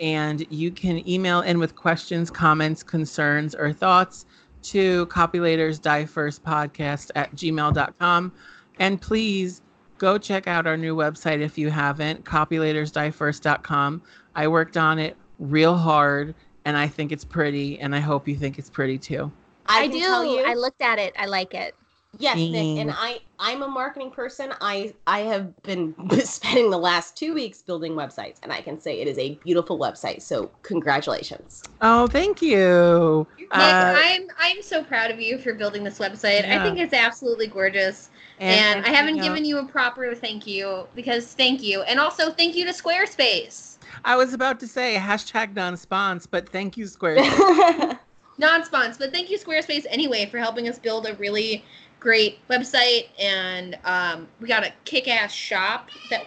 And you can email in with questions, comments, concerns, or thoughts to Copulators Die First Podcast at gmail.com. And please go check out our new website if you haven't, copulatorsdiefirst.com. I worked on it real hard and I think it's pretty, and I hope you think it's pretty too. I, I, do. tell you, I looked at it. I like it. yes, Nick, and. I I'm a marketing person. I I have been spending the last two weeks building websites, and I can say it is a beautiful website. So congratulations. Oh, thank you. Nick, Uh, I'm I'm so proud of you for building this website. I think it's absolutely gorgeous. And, I haven't given you. you a proper thank you because thank you. And also thank you to Squarespace. I was about to say hashtag non-spons, but thank you, Squarespace. Non-spons, but thank you Squarespace anyway for helping us build a really great website and um, we got a kick-ass shop that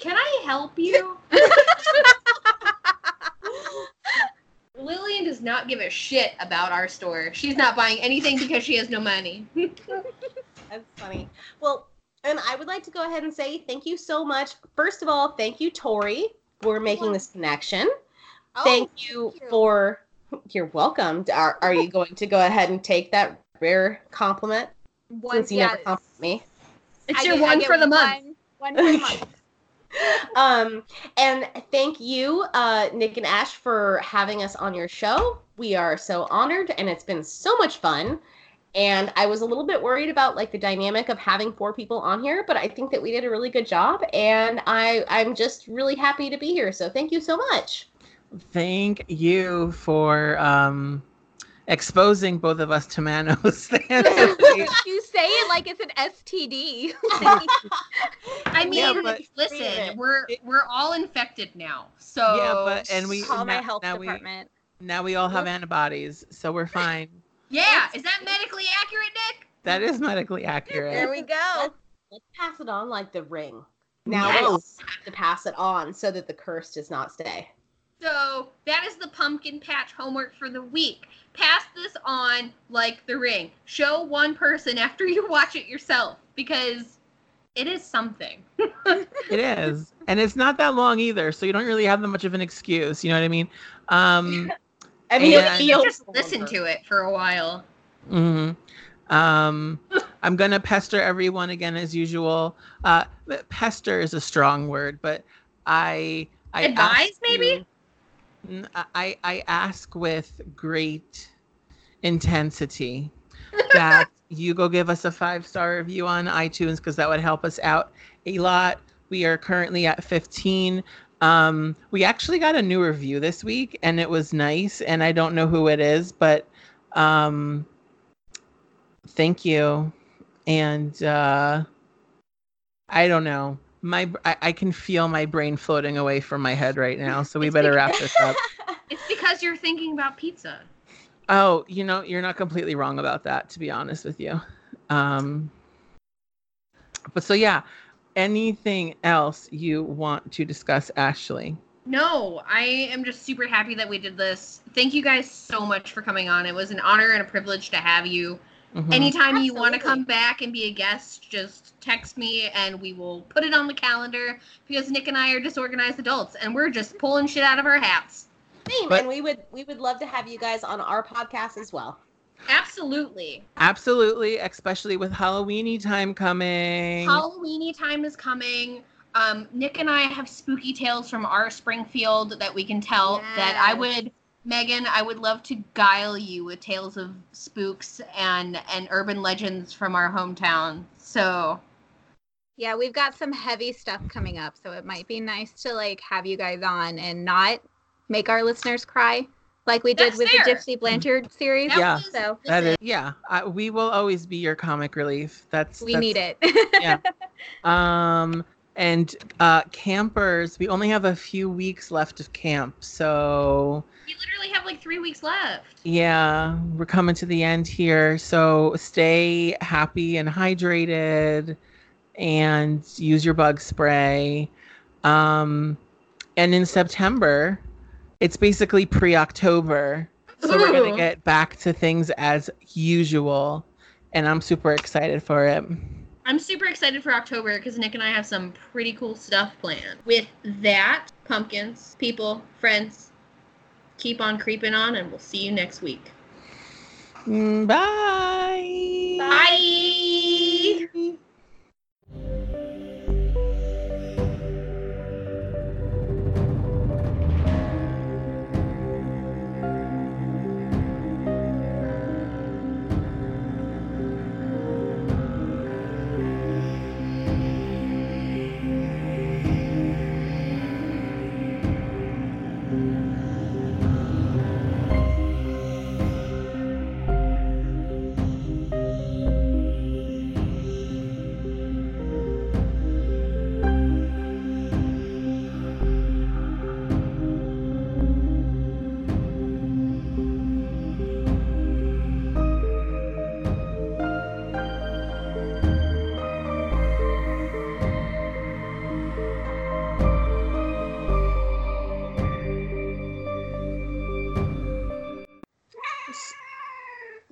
Can I help you? Lillian does not give a shit about our store. She's not buying anything because she has no money. That's funny. Well, and I would like to go ahead and say thank you so much. First of all, thank you, Tori, for making this connection. Oh, thank you you. for. You're welcome. Are, are you going to go ahead and take that rare compliment one, since you yeah, never compliment me? It's I your get- one for the month. One, one for the month. um, and thank you, uh, Nick and Ash, for having us on your show. We are so honored, and it's been so much fun. And I was a little bit worried about like the dynamic of having four people on here, but I think that we did a really good job, and I I'm just really happy to be here. So thank you so much. Thank you for um, exposing both of us to Manos fans. you say it like it's an STD. I mean, Yeah, but- listen, we're we're all infected now. So yeah, but and we Call my now, health now we department. now we all have antibodies, so we're fine. Yeah, is that medically accurate, Nick? That is medically accurate. There we go. Let's pass it on like the ring. Now Yes. we have to pass it on so that the curse does not stay. So that is the pumpkin patch homework for the week. Pass this on like the ring. Show one person after you watch it yourself because it is something. It is, and it's not that long either, so you don't really have that much of an excuse. You know what I mean? Um, I mean, And- it feels Just listen to it for a while. mhm. Um, I'm gonna pester everyone again as usual. Uh, pester is a strong word, but I I Advise, maybe? you- N- I I ask with great intensity that you go give us a five star review on iTunes because that would help us out a lot. We are currently at 15. Um, we actually got a new review this week and it was nice. And I don't know who it is, but um, thank you. And uh, I don't know. My I, I can feel my brain floating away from my head right now. So we It's better because- wrap this up. It's because you're thinking about pizza. Oh, you know, you're not completely wrong about that, to be honest with you. Um, but so yeah, anything else you want to discuss, Ashley? No, I am just super happy that we did this. Thank you guys so much for coming on. It was an honor and a privilege to have you. Mhm. Anytime you want to come back and be a guest, just text me and we will put it on the calendar because Nick and I are disorganized adults and we're just pulling shit out of our hats. Same, But- and we would we would love to have you guys on our podcast as well. Absolutely. Absolutely, especially with Halloweeny time coming. Halloweeny time is coming. Um, Nick and I have spooky tales from our Springfield that we can tell that I would Megan, I would love to guile you with tales of spooks and and urban legends from our hometown. So Yeah, we've got some heavy stuff coming up, so it might be nice to like have you guys on and not make our listeners cry like we did That's with fair. the Gypsy Blanchard series. that Yeah, was, so that listen, is, yeah. I, we will always be your comic relief. That's we that's- need it. Yeah. Um, and uh, campers, we only have a few weeks left of camp, so we literally have like three weeks left. yeah, we're coming to the end here. So stay happy and hydrated, and use your bug spray. Um, and in September, it's basically pre-October. So Ooh. we're gonna get back to things as usual, and I'm super excited for it. I'm super excited for October because Nick and I have some pretty cool stuff planned. With that, pumpkins, people, friends, keep on creeping on, and we'll see you next week. Mm, bye. Bye. Bye.